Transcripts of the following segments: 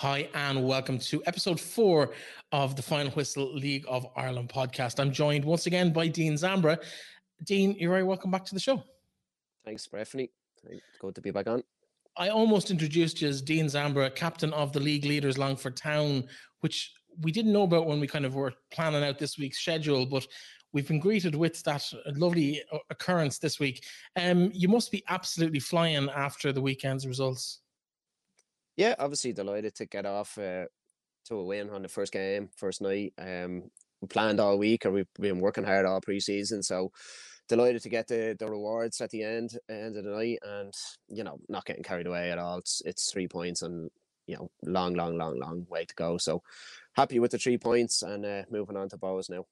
Hi, and welcome to episode four of the Final Whistle League of Ireland podcast. I'm joined once again by Dean Zambra. Dean, you're very welcome back to the show. Thanks, Stephanie. Good to be back on. I almost introduced you as Dean Zambra, captain of the league leaders Longford Town, which we didn't know about when we kind of were planning out this week's schedule, but we've been greeted with that lovely occurrence this week. Um, you must be absolutely flying after the weekend's results. Yeah, obviously delighted to get off uh, to a win on the first game, first night. Um, we planned all week, or we've been working hard all preseason, so delighted to get the, the rewards at the end end of the night, and you know, not getting carried away at all. It's it's three points and you know, long, long, long, long way to go. So happy with the three points and uh, moving on to Bohs now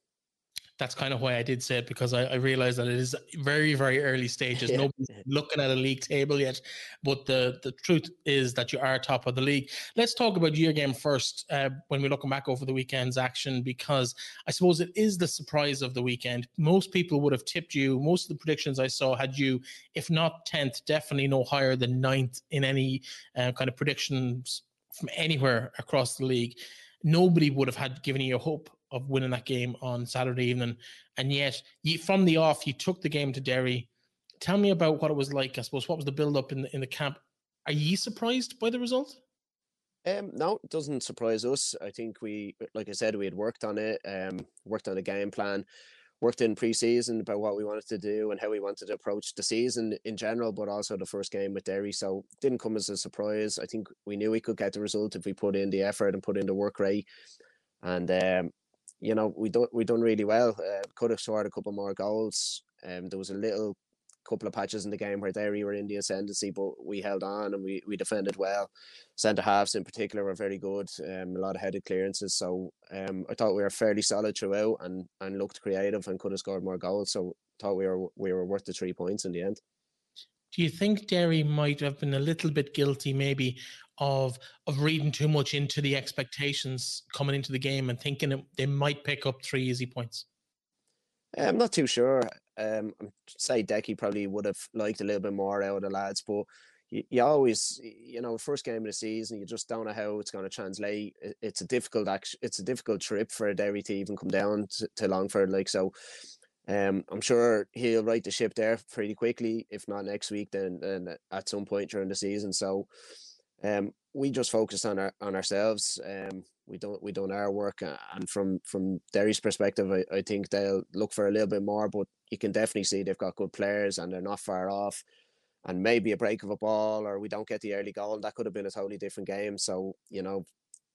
that's kind of why I did say it because I, I realized that it is very, very early stages. Yeah. Nobody's looking at a league table yet, but the the truth is that you are top of the league. Let's talk about your game first uh, when we're looking back over the weekend's action because I suppose it is the surprise of the weekend. Most people would have tipped you. Most of the predictions I saw had you, if not tenth, definitely no higher than ninth in any uh, kind of predictions from anywhere across the league. Nobody would have had given you a hope of winning that game on Saturday evening, and yet you, from the off you took the game to Derry. Tell me about what it was like. I suppose what was the build up in the, in the camp. Are you surprised by the result? Um, no, it doesn't surprise us. I think we, like I said, we had worked on it, um, worked on a game plan, worked in pre-season about what we wanted to do and how we wanted to approach the season in general, but also the first game with Derry. So didn't come as a surprise. I think we knew we could get the result if we put in the effort and put in the work rate. And um, you know, we don't we done really well. Uh, could have scored a couple more goals. Um, there was a little couple of patches in the game where they were in the ascendancy, but we held on and we, we defended well. Centre halves in particular were very good. Um, a lot of headed clearances. So um, I thought we were fairly solid throughout and, and looked creative and could have scored more goals. So thought we were we were worth the three points in the end. Do you think Derry might have been a little bit guilty, maybe, of of reading too much into the expectations coming into the game and thinking they might pick up three easy points? I'm not too sure. Um, I'm say Decky probably would have liked a little bit more out of the lads, but you, you always, you know, first game of the season, you just don't know how it's going to translate. It's a difficult action. It's a difficult trip for Derry to even come down to, to Longford, like so. Um, I'm sure he'll right the ship there pretty quickly. If not next week, then, then at some point during the season. So, um, we just focus on our on ourselves. Um, we don't we done our work, and from from Derry's perspective, I, I think they'll look for a little bit more. But you can definitely see they've got good players, and they're not far off. And maybe a break of a ball, or we don't get the early goal, that could have been a totally different game. So you know,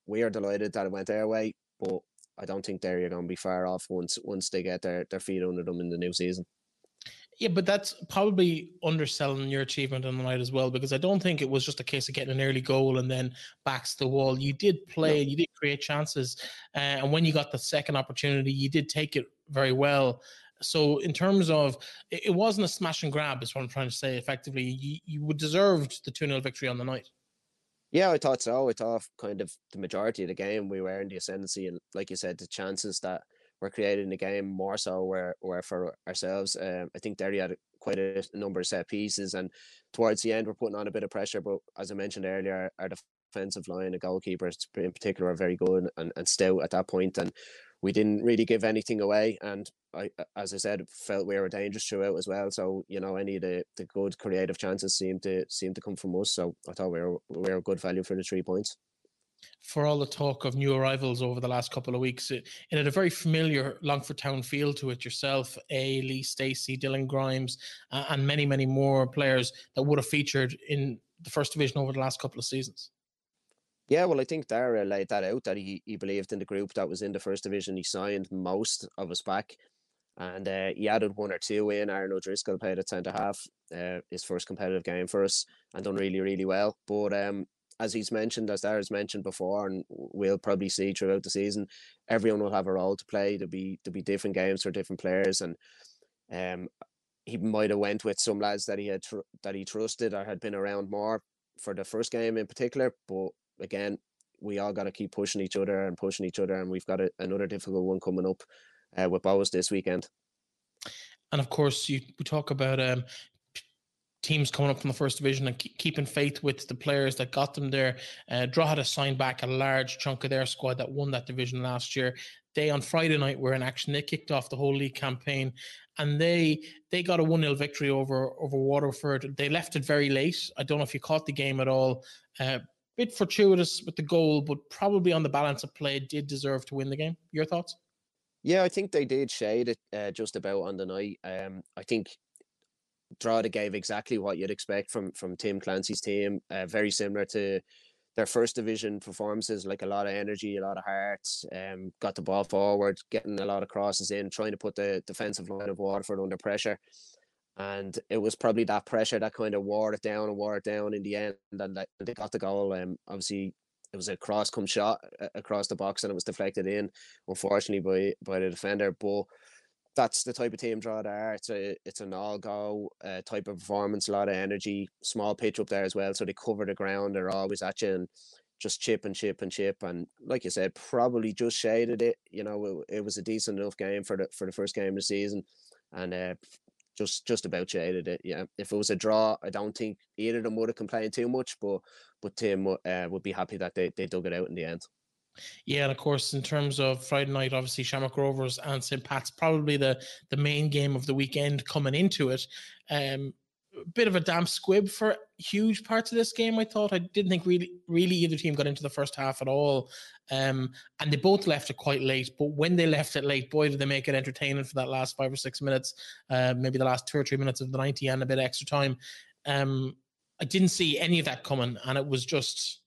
we are delighted that it went their way, but I don't think they're going to be far off once once they get their their feet under them in the new season. Yeah, but that's probably underselling your achievement on the night as well, because I don't think it was just a case of getting an early goal and then backs the wall. You did play, no. you did create chances, uh, and when you got the second opportunity, you did take it very well. So, in terms of it, it wasn't a smash and grab, is what I'm trying to say. Effectively, you, you would deserved the 2 0 victory on the night. Yeah, I thought so. I thought kind of the majority of the game we were in the ascendancy, and like you said, the chances that were created in the game more so were, were for ourselves. Um, I think Derry had quite a number of set pieces, and towards the end, we're putting on a bit of pressure. But as I mentioned earlier, our, defensive line, the goalkeepers in particular, are very good and, and stout at that point, and we didn't really give anything away. And I, as I said, felt we were dangerous throughout as well. So you know, any of the, the good creative chances seemed to seem to come from us. So I thought we were we were good value for the three points for all the talk of new arrivals over the last couple of weeks, it, it had a very familiar Longford Town feel to it. Yourself, A. Lee Stacey, Dylan Grimes, uh, and many, many more players that would have featured in the first division over the last couple of seasons. Yeah, well, I think Daire laid that out that he, he believed in the group that was in the first division. He signed most of us back, and uh, he added one or two in. Aaron O'Driscoll played at centre half, uh, his first competitive game for us, and done really, really well. But um, as he's mentioned, as Daire's mentioned before, and we'll probably see throughout the season, everyone will have a role to play. There'll be there'll be different games for different players, and um, he might have went with some lads that he had tr- that he trusted or had been around more for the first game in particular. But again, we all got to keep pushing each other and pushing each other, and we've got a, another difficult one coming up uh, with Bohs this weekend. And of course, you we talk about um, teams coming up from the first division and keep, keeping faith with the players that got them there. Uh, had signed back a large chunk of their squad that won that division last year. They on Friday night were in action. They kicked off the whole league campaign, and they they got a one 0 victory over over Waterford. They left it very late. I don't know if you caught the game at all. Uh, bit fortuitous with the goal, but probably on the balance of play did deserve to win the game. Your thoughts? Yeah, I think they did shade it uh, just about on the night. Um, I think Drogheda gave exactly what you'd expect from from Tim Clancy's team. Uh, very similar to their first division performances, like a lot of energy, a lot of heart. Um, got the ball forward, getting a lot of crosses in, trying to put the defensive line of Waterford under pressure. And it was probably that pressure that kind of wore it down and wore it down in the end. And they got the goal. Um, obviously, it was a cross come shot across the box and it was deflected in, unfortunately by by the defender. But that's the type of team draw there. It's a it's an all go uh, type of performance, a lot of energy, small pitch up there as well. So they cover the ground. They're always at you and just chip and chip and chip. And like you said, probably just shaded it. You know, it, it was a decent enough game for the for the first game of the season, and uh, just just about shaded it. Yeah, if it was a draw, I don't think either of them would have complained too much. But but Tim uh, would be happy that they, they dug it out in the end. Yeah, and of course, in terms of Friday night, obviously Shamrock Rovers and St. Pat's probably the the main game of the weekend coming into it. Um, bit of a damp squib for huge parts of this game. I thought I didn't think really, really either team got into the first half at all, um, and they both left it quite late. But when they left it late, boy, did they make it entertaining for that last five or six minutes, uh, maybe the last two or three minutes of the ninety and a bit extra time. Um, I didn't see any of that coming, and it was just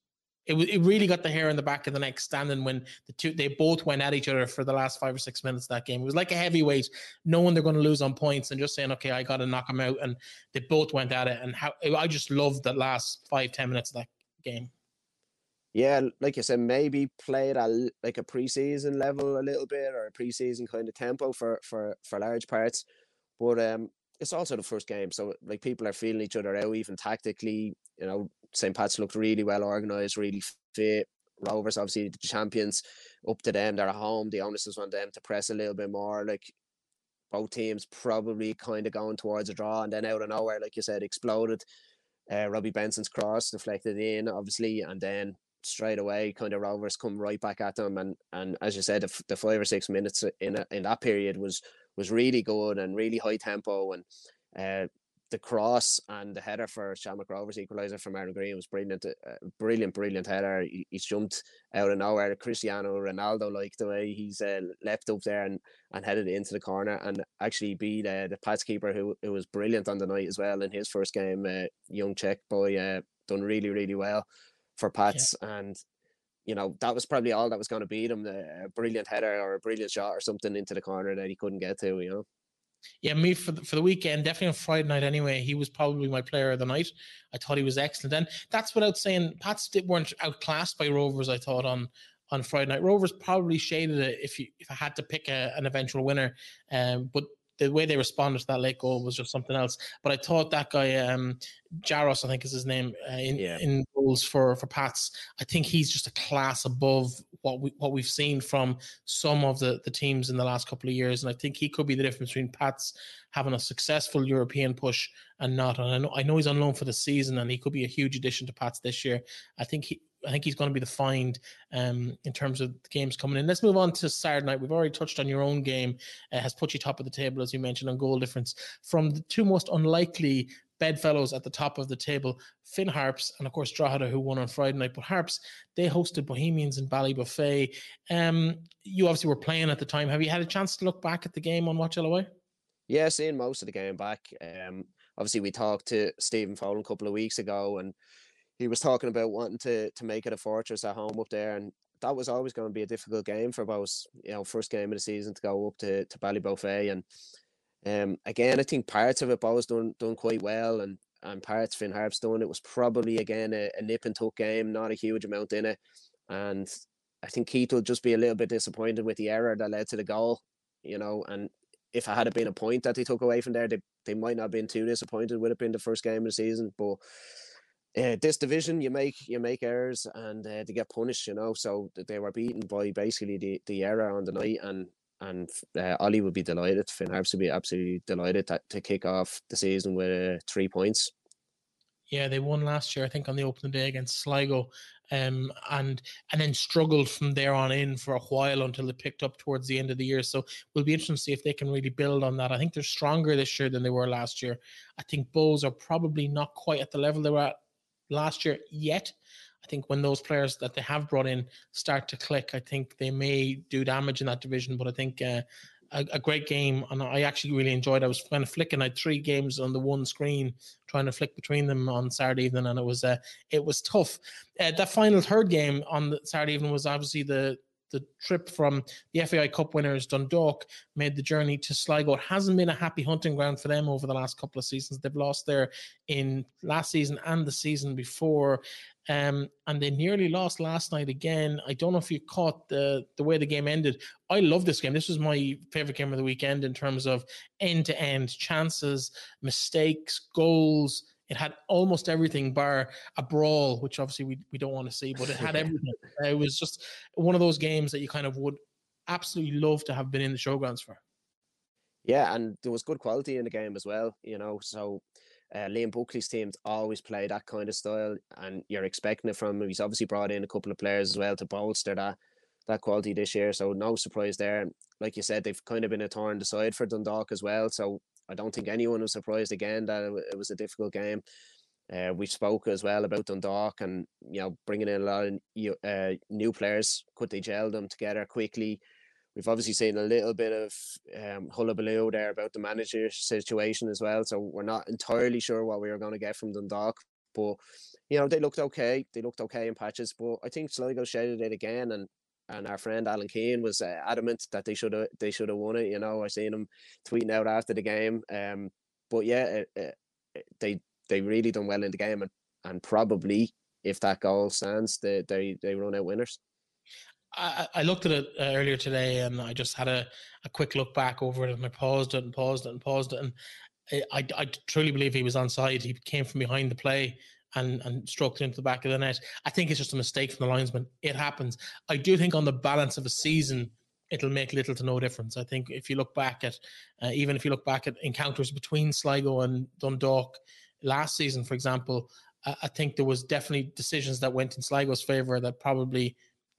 it, it really got the hair on the back of the neck standing when the two they both went at each other for the last five or six minutes of that game. It was like a heavyweight, knowing they're going to lose on points and just saying, okay, I got to knock them out. And they both went at it. And how I just loved the last five ten minutes of that game. Yeah, like you said, maybe play at like a preseason level a little bit or a preseason kind of tempo for for for large parts. But um, it's also the first game, so like people are feeling each other out, even tactically. You know, St. Pat's looked really well organised, really fit. Rovers, obviously, the champions, up to them. They're at home. The onus is on them to press a little bit more. Like both teams probably kind of going towards a draw, and then out of nowhere, like you said, exploded. Uh, Robbie Benson's cross deflected in, obviously, and then straight away, kind of Rovers come right back at them, and and as you said, the, the five or six minutes in a, in that period was was really good and really high tempo, and uh, the cross and the header for Shamrock Rovers equaliser from Aaron Greene was brilliant, uh, brilliant, brilliant header. He, he's jumped out of nowhere. Cristiano Ronaldo like the way he's uh, left up there and, and headed into the corner and actually beat uh, the Pats keeper who, who was brilliant on the night as well in his first game. Uh, young Czech boy, uh, done really, really well for Pats yeah. and. You know that was probably all that was going to beat him. A brilliant header or a brilliant shot or something into the corner that he couldn't get to. You know. Yeah, me for the, for the weekend, definitely on Friday night anyway. He was probably my player of the night. I thought he was excellent, and that's without saying Pats weren't outclassed by Rovers. I thought on on Friday night, Rovers probably shaded it if you if I had to pick a, an eventual winner. Um, but the way they responded to that late goal was just something else. But I thought that guy, um, Jaros, I think is his name, uh, in yeah. in goals for for Pats. I think he's just a class above what we what we've seen from some of the the teams in the last couple of years, and I think he could be the difference between Pats having a successful European push and not. And I know I know he's on loan for the season, and he could be a huge addition to Pats this year. I think he I think he's going to be the find um, in terms of the games coming in. Let's move on to Saturday night. We've already touched on your own game. Uh, has put you top of the table, as you mentioned, on goal difference. From the two most unlikely bedfellows at the top of the table, Finn Harps and, of course, Drogheda, who won on Friday night. But Harps, they hosted Bohemians in Ballybofey. Um, you obviously were playing at the time. Have you had a chance to look back at the game on Watch LOI? Yeah, seeing most of the game back. Um, obviously, we talked to Stephen Fowler a couple of weeks ago and he was talking about wanting to to make it a fortress at home up there, and that was always going to be a difficult game for both. You know, first game of the season to go up to to Ballybofey, and um, again, I think parts of it Bohs done done quite well, and and parts Finn Harp's done. It was probably again a, a nip and tuck game, not a huge amount in it, and I think Keith will just be a little bit disappointed with the error that led to the goal. You know, and if it had been a point that they took away from there, they, they might not have been too disappointed with it being the first game of the season. But uh, this division you make you make errors and uh, they get punished you know so they were beaten by basically the, the error on the night and and uh, Ollie would be delighted Finn Harps would be absolutely delighted to, to kick off the season with uh, three points Yeah, they won last year, I think, on the opening day against Sligo, um, and and then struggled from there on in for a while until they picked up towards the end of the year. So we'll be interested to see if they can really build on that. I think they're stronger this year than they were last year. I think Bohs are probably not quite at the level they were at last year yet. I think when those players that they have brought in start to click, I think they may do damage in that division. But I think uh, a, a, great game, and I actually really enjoyed. I was kind of flicking. I had three games on the one screen, trying to flick between them on Saturday evening, and it was uh, it was tough. Uh, that final third game on the Saturday evening was obviously the the trip from the FAI Cup winners Dundalk made the journey to Sligo. It hasn't been a happy hunting ground for them over the last couple of seasons. They've lost there in last season and the season before. Um, and they nearly lost last night again. I don't know if you caught the the way the game ended. I love this game. This was my favorite game of the weekend in terms of end to end chances, mistakes, goals. It had almost everything bar a brawl, which obviously we, we don't want to see, but it had everything. it was just one of those games that you kind of would absolutely love to have been in the showgrounds for. Yeah, and there was good quality in the game as well, you know. So uh, Liam Buckley's teams always play that kind of style, and you're expecting it from him. He's obviously brought in a couple of players as well to bolster that that quality this year. So no surprise there. Like you said, they've kind of been a torn in the side for Dundalk as well. So I don't think anyone was surprised again that it was a difficult game. Uh, we spoke as well about Dundalk and you know bringing in a lot of uh, new players. Could they gel them together quickly? We've obviously seen a little bit of um, hullabaloo there about the manager situation as well. So we're not entirely sure what we are going to get from Dundalk. But, you know, they looked okay. They looked okay in patches. But I think Sligo shaded it again. And and our friend Alan Keane was uh, adamant that they should have they should have won it. You know, I seen him tweeting out after the game. Um, but yeah, it, it, they they really done well in the game, and, and probably if that goal stands, they they they run out winners. I, I looked at it uh, earlier today and I just had a, a quick look back over it and I paused it and paused it and paused it. And I, I, I truly believe he was on side. He came from behind the play and, and stroked into the back of the net. I think it's just a mistake from the linesman. It happens. I do think on the balance of a season, it'll make little to no difference. I think if you look back at, uh, even if you look back at encounters between Sligo and Dundalk last season, for example, uh, I think there was definitely decisions that went in Sligo's favour that probably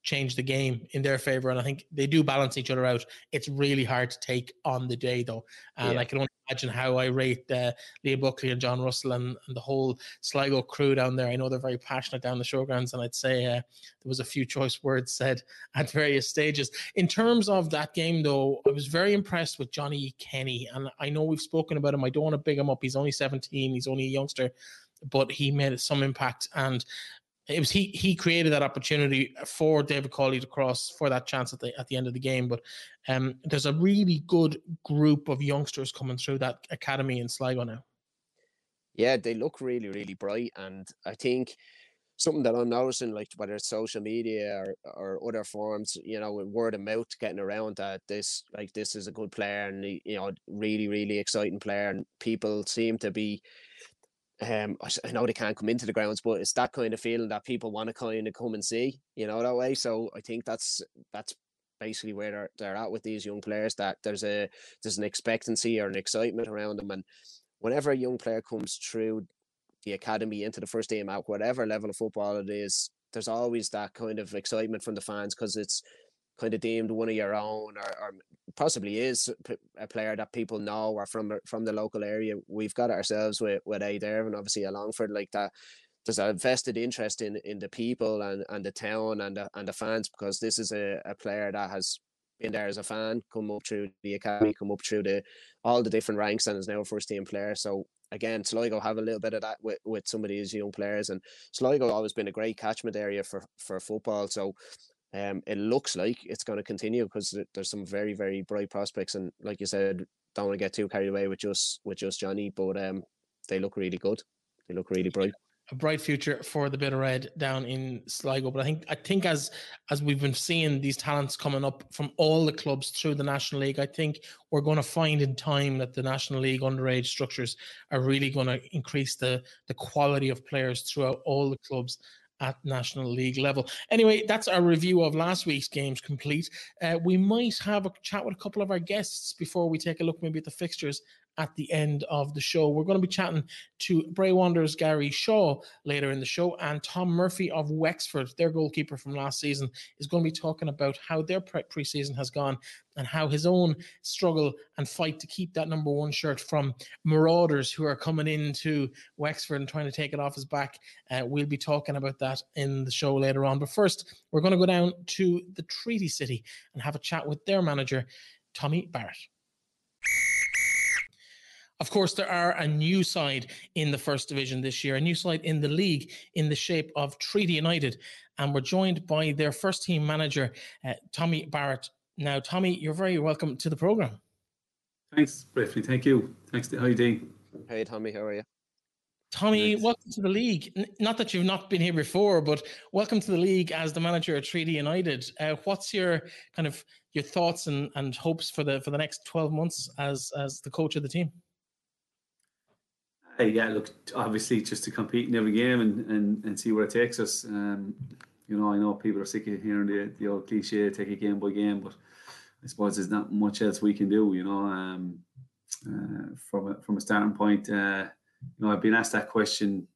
change the game in their favor. And I think they do balance each other out. It's really hard to take on the day, though. And yeah. I can only imagine how I rate uh, Liam Buckley and John Russell and, and, the whole Sligo crew down there. I know they're very passionate down the showgrounds, and I'd say uh, there was a few choice words said at various stages. In terms of that game, though, I was very impressed with Johnny Kenny. And I know we've spoken about him. I don't want to big him up. He's only 17, he's only a youngster but he made some impact. And it was he he created that opportunity for David Cawley to cross for that chance at the at the end of the game. But um, there's a really good group of youngsters coming through that academy in Sligo now. Yeah, they look really really bright, and I think something that I'm noticing, like whether it's social media or, or other forms, you know, word of mouth getting around that this like this is a good player and you know really really exciting player, and people seem to be um, I know they can't come into the grounds, but it's that kind of feeling that people want to kind of come and see, you know, that way. So I think that's that's basically where they're, they're at with these young players. That there's a there's an expectancy or an excitement around them, and whenever a young player comes through the academy into the first team at whatever level of football it is, there's always that kind of excitement from the fans because it's kind of deemed one of your own or, or possibly is a player that people know or from from the local area. We've got ourselves with with A and obviously a Longford like that. There's a vested interest in in the people and, and the town and the, and the fans because this is a, a player that has been there as a fan, come up through the academy, come up through the all the different ranks, and is now a first team player. So again, Sligo have a little bit of that with, with some of these young players, and Sligo always been a great catchment area for for football. So um, it looks like it's going to continue because there's some very very bright prospects, and like you said, don't want to get too carried away with just with just Johnny, but um, they look really good. They look really bright. A bright future for the bit of red down in Sligo, but I think I think as as we've been seeing these talents coming up from all the clubs through the National League, I think we're going to find in time that the National League underage structures are really going to increase the the quality of players throughout all the clubs at National League level. Anyway, that's our review of last week's games complete. Uh, we might have a chat with a couple of our guests before we take a look maybe at the fixtures at the end of the show. We're going to be chatting to Bray Wanderers Gary Shaw later in the show, and Tom Murphy of Wexford, their goalkeeper from last season, is going to be talking about how their pre season has gone and how his own struggle and fight to keep that number one shirt from marauders who are coming into Wexford and trying to take it off his back. Uh, we'll be talking about that in the show later on. But first, we're going to go down to the Treaty City and have a chat with their manager, Tommy Barrett. Of course, there are a new side in the first division this year, a new side in the league in the shape of Treaty United. And we're joined by their first team manager, uh, Tommy Barrett. Now, Tommy, you're very welcome to the program. Thanks, briefly. Thank you. Thanks. to are you doing? Hey, Tommy. How are you? Tommy, nice. welcome to the league. Not that you've not been here before, but welcome to the league as the manager at Treaty United. Uh, what's your kind of your thoughts and, and hopes for the for the next twelve months as as the coach of the team? Hey, yeah, look, obviously just to compete in every game and, and, and see where it takes us. Um, you know, I know people are sick of hearing the, the old cliche, take it game by game, but I suppose there's not much else we can do, you know. Um, uh, from, a, from a starting point, uh, you know, I've been asked that question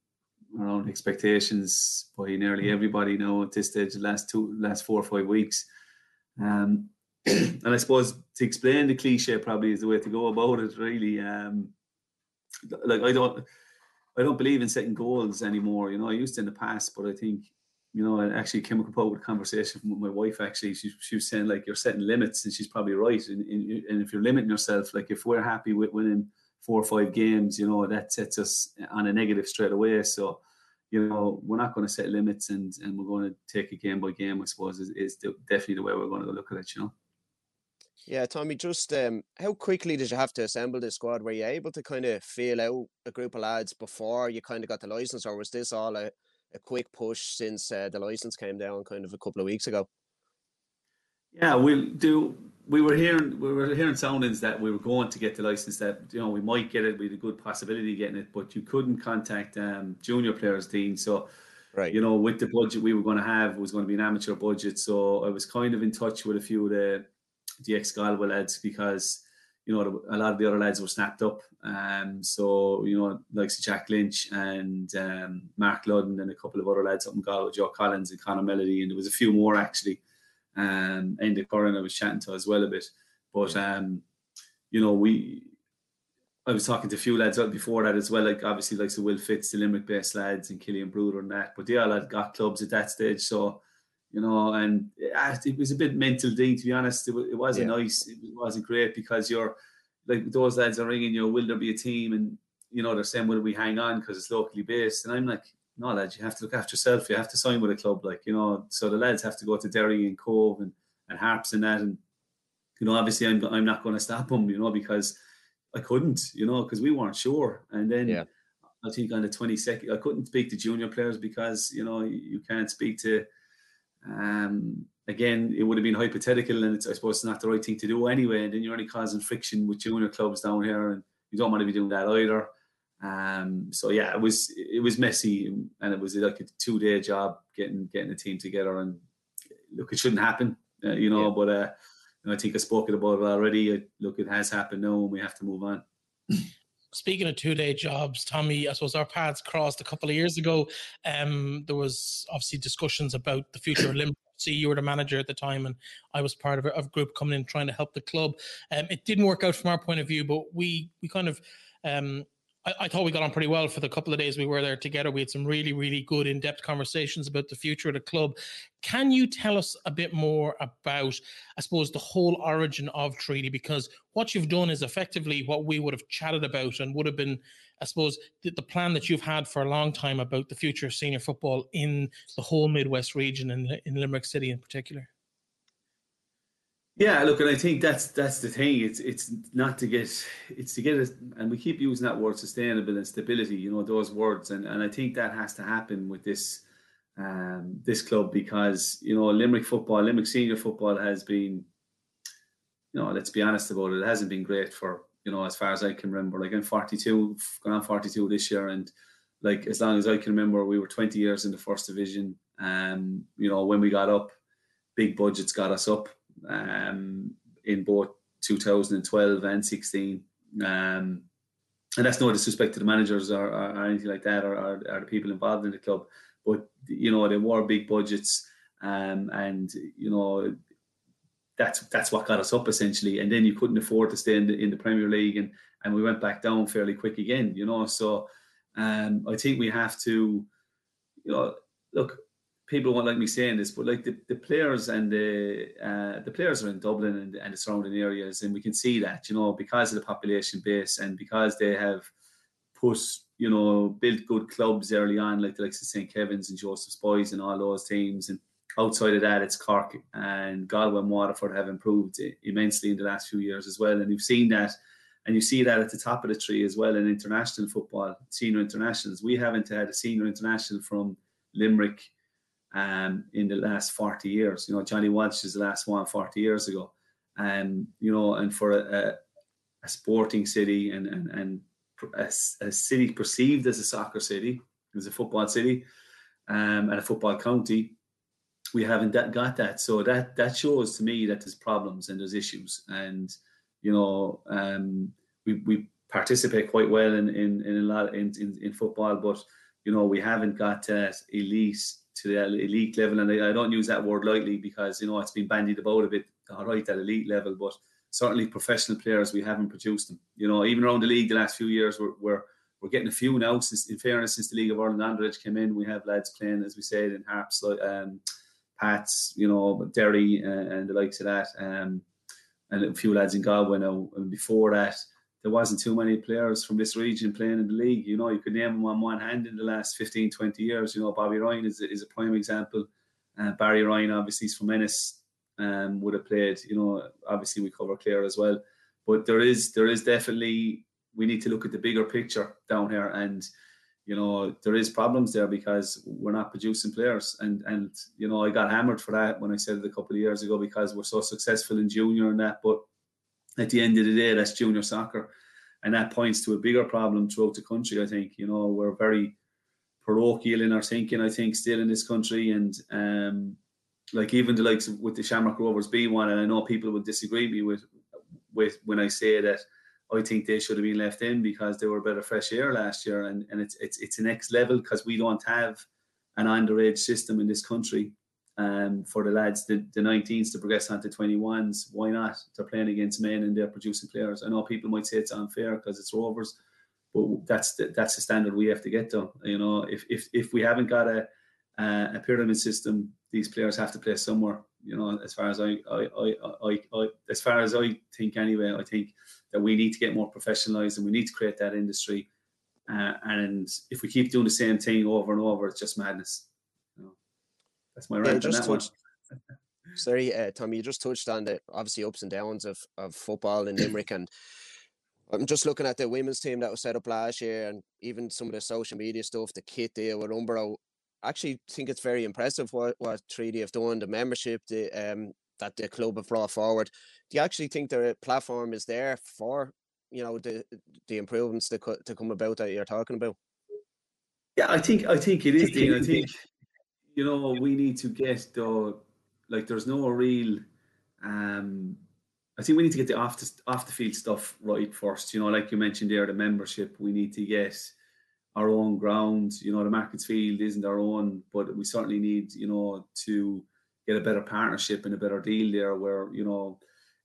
around expectations by nearly everybody now at this stage, the last two, last four or five weeks. Um, and I suppose to explain the cliche probably is the way to go about it, really. Um, like I don't I don't believe in setting goals anymore. You know, I used to in the past, but I think you know, I actually came up with a conversation with my wife. Actually, she, she was saying like you're setting limits, and she's probably right. And, and if you're limiting yourself, like if we're happy with winning four or five games, you know, that sets us on a negative straight away. So, you know, we're not going to set limits, and and we're going to take it game by game. I suppose is, is definitely the way we're going to look at it. You know. Yeah, Tommy, just um, how quickly did you have to assemble this squad? Were you able to kind of feel out a group of lads before you kind of got the license, or was this all a, a quick push since uh, the license came down kind of a couple of weeks ago? Yeah, we'll do. We were hearing we were hearing soundings that we were going to get the license. That you know we might get it. We had a good possibility of getting it, but you couldn't contact um, junior players, Dean. So, right, you know, with the budget we were going to have, it was going to be an amateur budget. So I was kind of in touch with a few of the the ex Galway lads because you know a lot of the other lads were snapped up. Um, so you know, like Jack Lynch and um, Marc Ludden and a couple of other lads up in Galway, Joe Collins and Connor Melody, and there was a few more actually. Um, the Curran I was chatting to as well a bit, but um, you know we. I was talking to a few lads before that as well, like obviously like the Will Fitz, the Limerick based lads and Killian Brouder and that, but they all had got clubs at that stage. So you know, and it was a bit mental thing to be honest. It, it wasn't yeah. nice. It wasn't great because you're like those lads are ringing you. Will there be a team? And you know they're saying, will we hang on because it's locally based? And I'm like, no, lads, you have to look after yourself. You have to sign with a club, like you know. So the lads have to go to Derry and Cobh and, and Harps and that, and you know, obviously I'm I'm not going to stop them, you know, because I couldn't, you know, because we weren't sure. And then. Yeah. I think on the 22nd, I couldn't speak to junior players because you know you can't speak to um, again, it would have been hypothetical, and it's, I suppose it's not the right thing to do anyway. And then you're only causing friction with junior clubs down here, and you don't want to be doing that either. Um, so yeah, it was it was messy, and it was like a two day job getting getting a team together. And look, it shouldn't happen, uh, you know. Yeah. But uh, I think I spoke about it already. look, it has happened now, and we have to move on. Speaking of two day jobs, Tommy, I suppose our paths crossed a couple of years ago. Um, there was obviously discussions about the future of Limerick. See, you were the manager at the time, and I was part of a, of a group coming in trying to help the club. Um, it didn't work out from our point of view, but we we kind of um, I, I, thought we got on pretty well for the couple of days we were there together. We had some really, really good in depth conversations about the future of the club. Can you tell us a bit more about, I suppose, the whole origin of Treaty? Because what you've done is effectively what we would have chatted about and would have been, I suppose, the, the plan that you've had for a long time about the future of senior football in the whole Midwest region and in Limerick City in particular. Yeah, look, and I think that's that's the thing. It's it's not to get it's to get it, and we keep using that word sustainable and stability. You know those words, and and I think that has to happen with this um, this club because you know Limerick football, Limerick senior football has been, you know, let's be honest about it, it hasn't been great for you know as far as I can remember. Like I'm 42, going on 42 this year, and like as long as I can remember, we were 20 years in the first division. Um, you know when we got up, big budgets got us up um, in both 2012 and 16. Um, and that's no disrespect to the managers or, or, or anything like that, or, or, or, the people involved in the club. But you know, they were big budgets, um, and you know, that's that's what got us up essentially. And then you couldn't afford to stay in the in the Premier League, and and we went back down fairly quick again. You know, so um, I think we have to, you know, look. People won't like me saying this, but like the, the players and the uh, the players are in Dublin and, and the surrounding areas, and we can see that you know because of the population base and because they have put you know built good clubs early on, like the likes of St Kevin's and Joseph's Boys and all those teams, and outside of that, it's Cork and Galway and Waterford have improved immensely in the last few years as well. And you've seen that, and you see that at the top of the tree as well in international football, senior internationals. We haven't had a senior international from Limerick um, in the last 40 years. You know, Johnny Walsh is the last one 40 years ago. And, you know, and for a, a sporting city and, and, and a, a, city perceived as a soccer city, as a football city, um, and a football county, we haven't that, got that. So that that shows to me that there's problems and there's issues, and you know, um, we we participate quite well in in, in a lot in, in, in football, but you know, we haven't got that elite to the elite level, and I, I don't use that word lightly because you know it's been bandied about a bit. All right, that elite level, but certainly professional players we haven't produced them. You know, even around the league the last few years, we're, we're we're getting a few now. Since, in fairness, since the League of Ireland underage came in, we have lads playing, as we said, in Harps, um, Pats, you know, Derry uh, and the likes of that, um, and a few lads in Galway now. And before that, there wasn't too many players from this region playing in the league. You know, you could name them on one hand in the last 15, 20 years. You know, Bobby Ryan is, is a prime example. Uh, Barry Ryan, obviously, is from Ennis, um, would have played. You know, obviously we cover Clare as well, but there is there is definitely we need to look at the bigger picture down here and you know there is problems there because we're not producing players and and you know I got hammered for that when I said it a couple of years ago because we're so successful in junior and that but at the end of the day that's junior soccer. And that points to a bigger problem throughout the country I think. You know we're very parochial in our thinking I think still in this country. And um like even the likes of, with the Shamrock Rovers B one and I know people would disagree me with with when I say that I think they should have been left in because they were a bit of fresh air last year, and, and it's it's it's a next level because we don't have an underage system in this country. Um, for the lads, the, the 19s to progress onto 21s, why not? They're playing against men and they're producing players. I know people might say it's unfair because it's Rovers, but that's the, that's the standard we have to get to. You know, if if if we haven't got a a pyramid system, these players have to play somewhere. You know, as far as I I, I, I, I as far as I think anyway, I think that we need to get more professionalized and we need to create that industry. Uh, and if we keep doing the same thing over and over, it's just madness. You know, that's my rant yeah, on that touched, one. sorry, uh, Tommy, you just touched on the obviously ups and downs of, of football in Limerick. and I'm just looking at the women's team that was set up last year and even some of the social media stuff, the kit there with Umbro. I actually think it's very impressive what, what Treaty have done, the membership, the um, that the club have brought forward. Do you actually think the platform is there for you know the the improvements to to come about that you're talking about? Yeah, I think I think it is, Dean. I think you know we need to get the like. There's no real. um I think we need to get the off the off the field stuff right first. You know, like you mentioned there, the membership. We need to get our own ground. You know, the Markets Field isn't our own, but we certainly need you know to get a better partnership and a better deal there where you know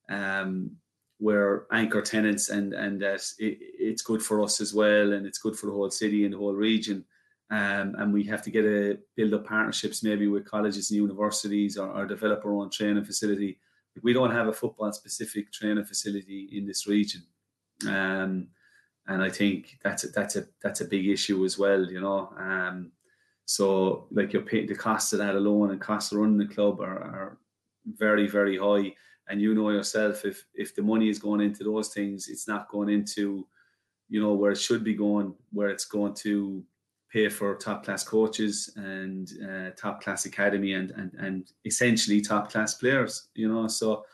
um where anchor tenants and and that it, it's good for us as well and it's good for the whole city and the whole region um, and we have to get a build up partnerships maybe with colleges and universities or, or develop our own training facility. We don't have a football specific training facility in this region. Um, and I think that's a, that's a that's a big issue as well you know? Um, so like you're paying the cost of that alone and costs of running the club are, are very, very high. And you know yourself if if the money is going into those things, it's not going into, you know, where it should be going, where it's going to pay for top class coaches and uh, top class academy and, and and essentially top class players, you know. So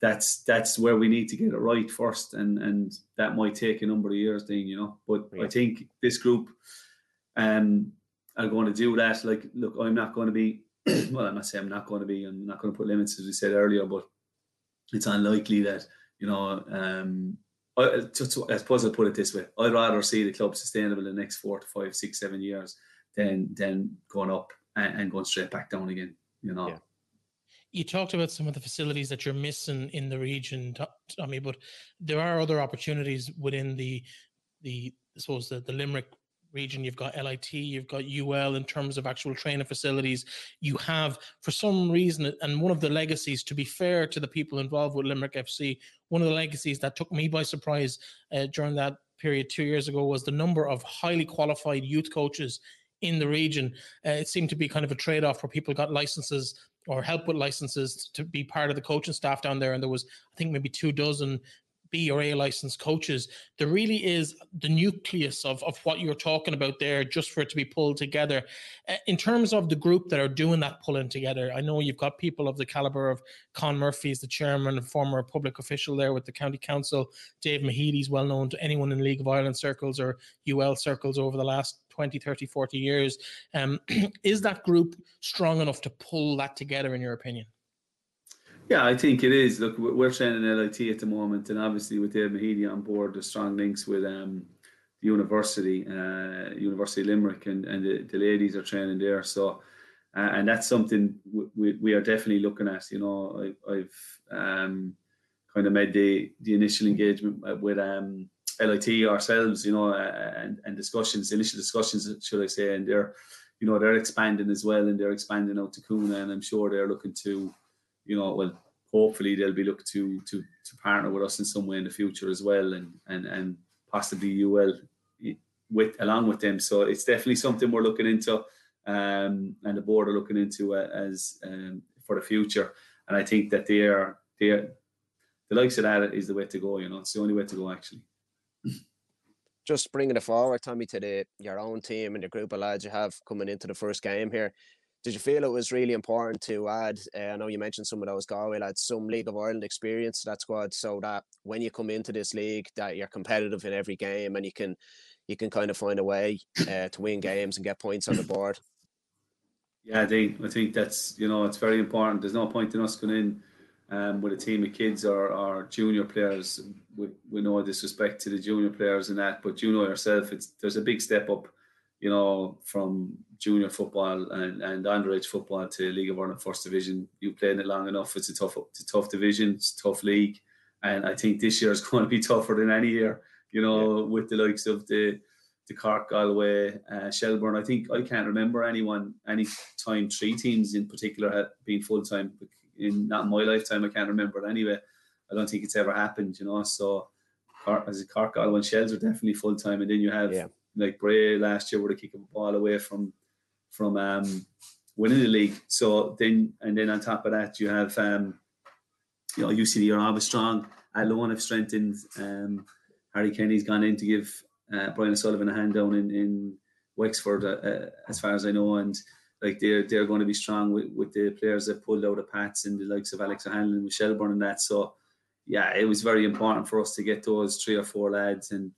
that's that's where we need to get it right first, and and that might take a number of years, Dean. You know, but yeah. I think this group, um, are going to do that. Like, look, I'm not going to be. well, I'm not saying I'm not going to be. I'm not going to put limits, as we said earlier, but it's unlikely that you know um, I, I suppose I'll put it this way: I'd rather see the club sustainable in the next four to five, six, seven years than than going up and, and going straight back down again. You know. Yeah. You talked about some of the facilities that you're missing in the region, Tommy, but there are other opportunities within the the I suppose the, the Limerick region. You've got LIT, you've got UL in terms of actual training facilities. You have, for some reason, and one of the legacies, to be fair to the people involved with Limerick FC, one of the legacies that took me by surprise uh, during that period two years ago was the number of highly qualified youth coaches in the region. Uh, it seemed to be kind of a trade off where people got licenses or help with licenses to be part of the coaching staff down there. And there was, I think, maybe two dozen B or A licensed coaches. There really is the nucleus of, of what you're talking about there, just for it to be pulled together. In terms of the group that are doing that pulling together, I know you've got people of the caliber of Con Murphy, is the chairman and former public official there with the county council. Dave Mahedy's well known to anyone in League of Ireland circles or UL circles over the last 20, 30, 40 years. Um, is that group strong enough to pull that together, in your opinion? Yeah, I think it is. Look, we're training LIT at the moment, and obviously with Dave Mahedy on board, there's strong links with um, the university, uh, University of Limerick, and, and the, the ladies are training there. So, uh, and that's something we, we are definitely looking at. You know, I, have um, kind of made the the initial engagement with um, LIT ourselves, you know, and, and discussions, initial discussions, should I say, and they're, you know, they're expanding as well, and they're expanding out to Coonagh, and I'm sure they're looking to you know, well, hopefully they'll be looking to to to partner with us in some way in the future as well, and and and possibly UL with along with them. So it's definitely something we're looking into, um, and the board are looking into uh, as um, for the future. And I think that they are they are, the likes of that is the way to go. You know, it's the only way to go actually. Just bringing it forward, Tommy, to the your own team and the group of lads you have coming into the first game here did you feel it was really important to add? Uh, I know you mentioned some of those Galway lads, some League of Ireland experience to that squad, so that when you come into this league, that you're competitive in every game and you can you can kind of find a way uh, to win games and get points on the board. Yeah, I think I think that's you know it's very important. There's no point in us going in um, with a team of kids or, or junior players. We, we no disrespect to the junior players and that, but you know yourself, it's there's a big step up you know, from junior football and, and underage football to League of Ireland First Division. You played it long enough. It's a tough, it's a tough division. It's a tough league, and I think this year is going to be tougher than any year. You know, yeah. with the likes of the the Cork, Galway, uh, Shelbourne. I think I can't remember anyone any time three teams in particular had been full time. In not in my lifetime, I can't remember it anyway. I don't think it's ever happened. You know, so as a Cork, Galway, and Shels are definitely full time, and then you have. Yeah like Bray last year were to kick a ball away from from um, winning the league. So then and then on top of that you have um, you know UCD are always strong. Athlone have strengthened. Um, Harry Kenny's gone in to give uh, Brian O'Sullivan a hand down in, in Wexford, uh, uh, as far as I know, and like they're they're going to be strong with, with the players that pulled out of Pats and the likes of Alex O'Hanlon with Shelbourne and that. So yeah, it was very important for us to get those three or four lads and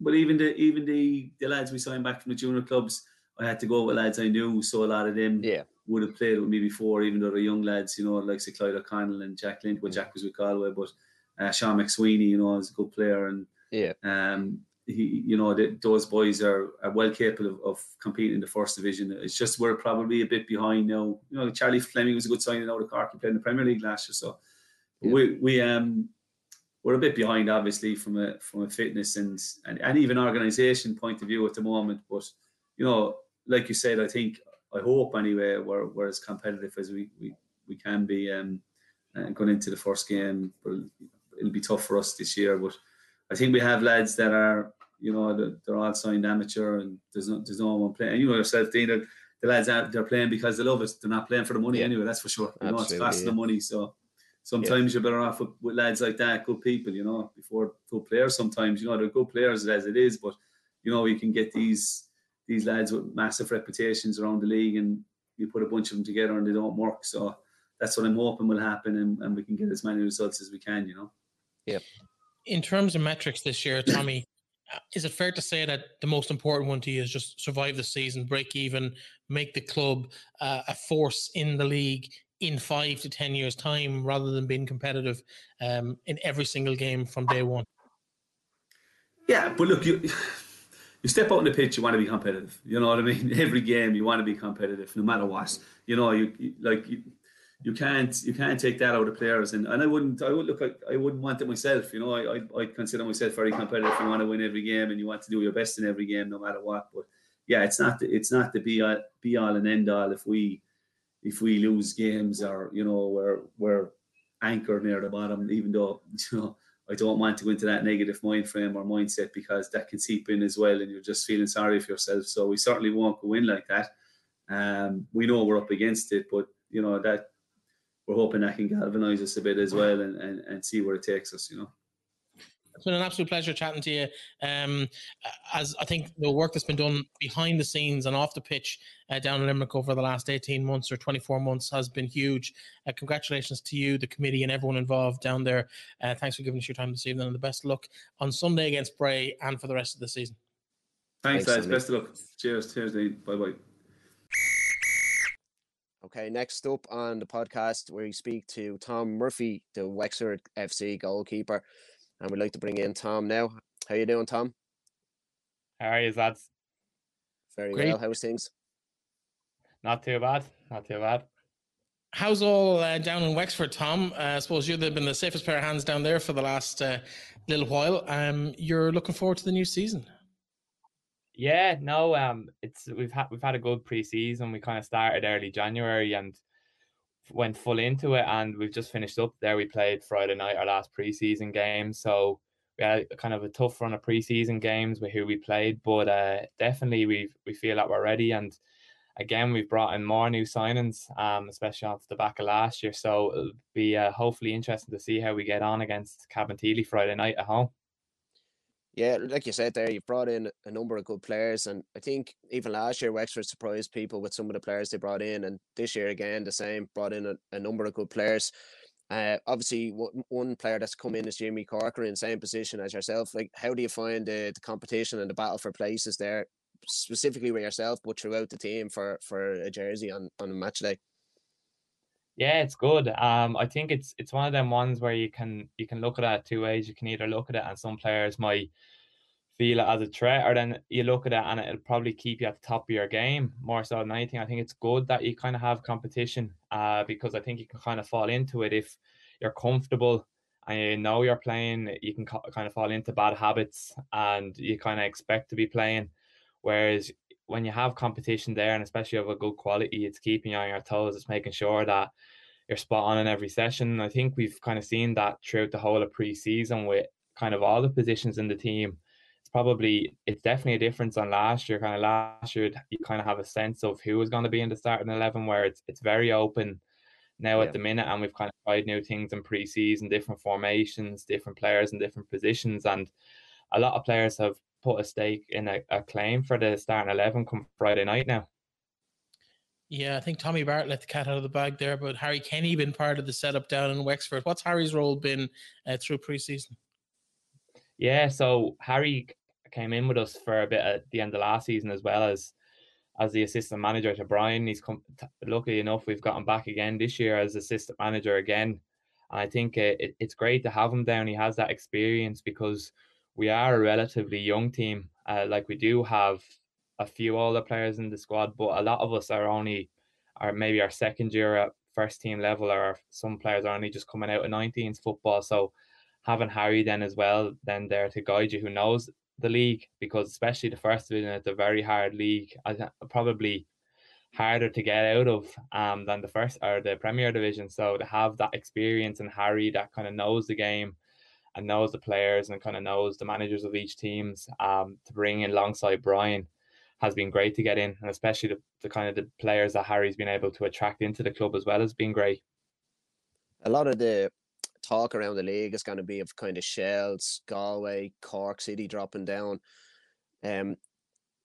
but even the even the the lads we signed back from the junior clubs, I had to go with lads I knew, so a lot of them yeah. would have played with me before, even though they're young lads, you know, like say Clyde O'Connell and Jack Lynch. Well, Jack was with Galway, but uh, Sean McSweeney, you know, is a good player, and yeah, um, he, you know, the, those boys are, are well capable of, of, competing in the first division. It's just we're probably a bit behind now. You know, Charlie Fleming was a good signing out of Cork. He played in the Premier League last year, so yeah. we we um we're a bit behind, obviously, from a from a fitness and and, and even organisation point of view at the moment. But you know, like you said, I think I hope anyway we're, we're as competitive as we we, we can be um, and going into the first game. But it'll be tough for us this year. But I think we have lads that are you know they're all signed amateur and there's no there's no one playing. And you know yourself, Dean. The lads out they're playing because they love it. They're not playing for the money yeah. anyway. That's for sure. You know, it's faster yeah. the money. So sometimes yeah. you're better off with, with, lads like that, good people, you know, before good players. Sometimes, you know, they're good players as it is, but you know, you can get these these lads with massive reputations around the league, and you put a bunch of them together and they don't work. So that's what I'm hoping will happen, and, and we can get as many results as we can, you know. Yeah. In terms of metrics this year, Tommy. is it fair to say that the most important one to you is just survive the season, break even, make the club uh, a force in the league in five to 10 years' time rather than being competitive um, in every single game from day one? Yeah, but look, you you step out on the pitch, you want to be competitive. You know what I mean? Every game, you want to be competitive, no matter what. You know, you, you like you, you can't you can't take that out of players, and, and I wouldn't I would look I, I wouldn't want it myself. You know, I, I I consider myself very competitive. You want to win every game, and you want to do your best in every game, no matter what. But yeah, it's not the, it's not the be all, be all and end all if we if we lose games or you know we're we're anchored near the bottom, even though you know I don't want to go into that negative mind frame or mindset because that can seep in as well, and you're just feeling sorry for yourself. So we certainly won't go in like that. Um, we know we're up against it, but you know that we're hoping that can galvanise us a bit as well and, and, and see where it takes us. You know. It's been an absolute pleasure chatting to you. Um, as I think the work that's been done behind the scenes and off the pitch uh, down in Limerick over the last 18 months or 24 months has been huge. Uh, congratulations to you, the committee, and everyone involved down there. Uh, thanks for giving us your time this evening and the best luck on Sunday against Bray and for the rest of the season. Thanks, Thanks lads. Best of luck. Cheers. Cheers, Dean. Bye bye. Okay, next up on the podcast, we speak to Tom Murphy, the Wexford FC goalkeeper and we'd like to bring in Tom now. How you doing, Tom? How are you, lads? Very Great. well. How's things? Not too bad. Not too bad. How's all uh, down in Wexford, Tom? Uh, I suppose you've been the safest pair of hands down there for the last uh, little while. Um, you're looking forward to the new season. Yeah, no, um, it's we've had we've had a good preseason. We kind of started early January and went full into it, and we've just finished up there. We played Friday night our last preseason game, so we had kind of a tough run of preseason games with who we played, but uh, definitely we we feel that we're ready. And again, we've brought in more new signings, um, especially off the back of last year. So it'll be uh, hopefully interesting to see how we get on against Cabinteely Friday night at home. Yeah, like you said there, you've brought in a number of good players, and I think even last year Wexford surprised people with some of the players they brought in, and this year again the same, brought in a, a number of good players. Uh, obviously, one player that's come in is Jimmy Corcoran, same position as yourself. Like, how do you find the, the competition and the battle for places there, specifically with yourself, but throughout the team for for a jersey on on a match day? Yeah, it's good. Um, I think it's it's one of them ones where you can you can look at it two ways. You can either look at it and some players might feel it as a threat, or then you look at it and it'll probably keep you at the top of your game more so than anything. I think it's good that you kind of have competition, uh, because I think you can kind of fall into it if you're comfortable and you know you're playing. You can kind of fall into bad habits and you kind of expect to be playing. Whereas when you have competition there, and especially of a good quality, it's keeping you on your toes. It's making sure that you're spot on in every session. I think we've kind of seen that throughout the whole of pre-season with kind of all the positions in the team. It's probably it's definitely a difference on last year. Kind of last year, you kind of have a sense of who is going to be in the starting eleven, where it's it's very open now yeah. at the minute, and we've kind of tried new things in pre-season, different formations, different players in different positions, and a lot of players have put a stake in a, a claim for the starting 11 come Friday night now. Yeah, I think Tommy Barrett let the cat out of the bag there, but Harry Kenny been part of the setup down in Wexford. What's Harry's role been uh, through preseason? Yeah, so Harry came in with us for a bit at the end of last season as well as as the assistant manager to Brian. He's come, Luckily enough we've got him back again this year as assistant manager again. And I think it, it, it's great to have him down. He has that experience because we are a relatively young team. Uh, like we do have a few older players in the squad, but a lot of us are only are maybe our second year at first team level, or some players are only just coming out of 19s football. So having Harry then as well, then there to guide you, who knows the league, because especially the first division, it's a very hard league. I probably harder to get out of um than the first or the Premier Division. So to have that experience and Harry that kind of knows the game and knows the players and kind of knows the managers of each teams um, to bring in alongside Brian has been great to get in, and especially the, the kind of the players that Harry's been able to attract into the club as well has been great. A lot of the talk around the league is going to be of kind of Shels, Galway, Cork City dropping down. Um,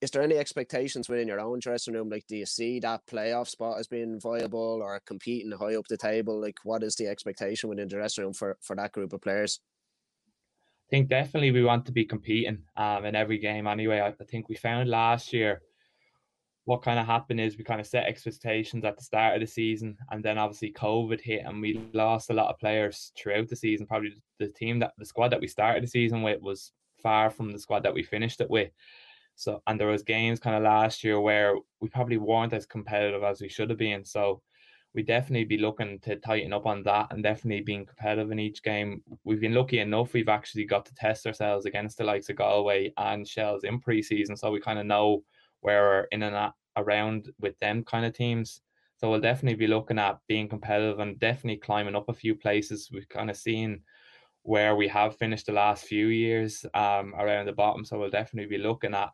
is there any expectations within your own dressing room? Like, do you see that playoff spot as being viable or competing high up the table? Like, what is the expectation within the dressing room for, for that group of players? Think definitely we want to be competing um, in every game anyway. I, I think we found last year what kind of happened is we kind of set expectations at the start of the season, and then obviously COVID hit, and we lost a lot of players throughout the season. Probably the team that the squad that we started the season with was far from the squad that we finished it with. So and there was games kind of last year where we probably weren't as competitive as we should have been. So we definitely be looking to tighten up on that and definitely being competitive in each game. We've been lucky enough we've actually got to test ourselves against the likes of Galway and Shels in pre-season, so we kind of know where we're in and around with them kind of teams. So we'll definitely be looking at being competitive and definitely climbing up a few places. We've kind of seen where we have finished the last few years um, around the bottom. So we'll definitely be looking at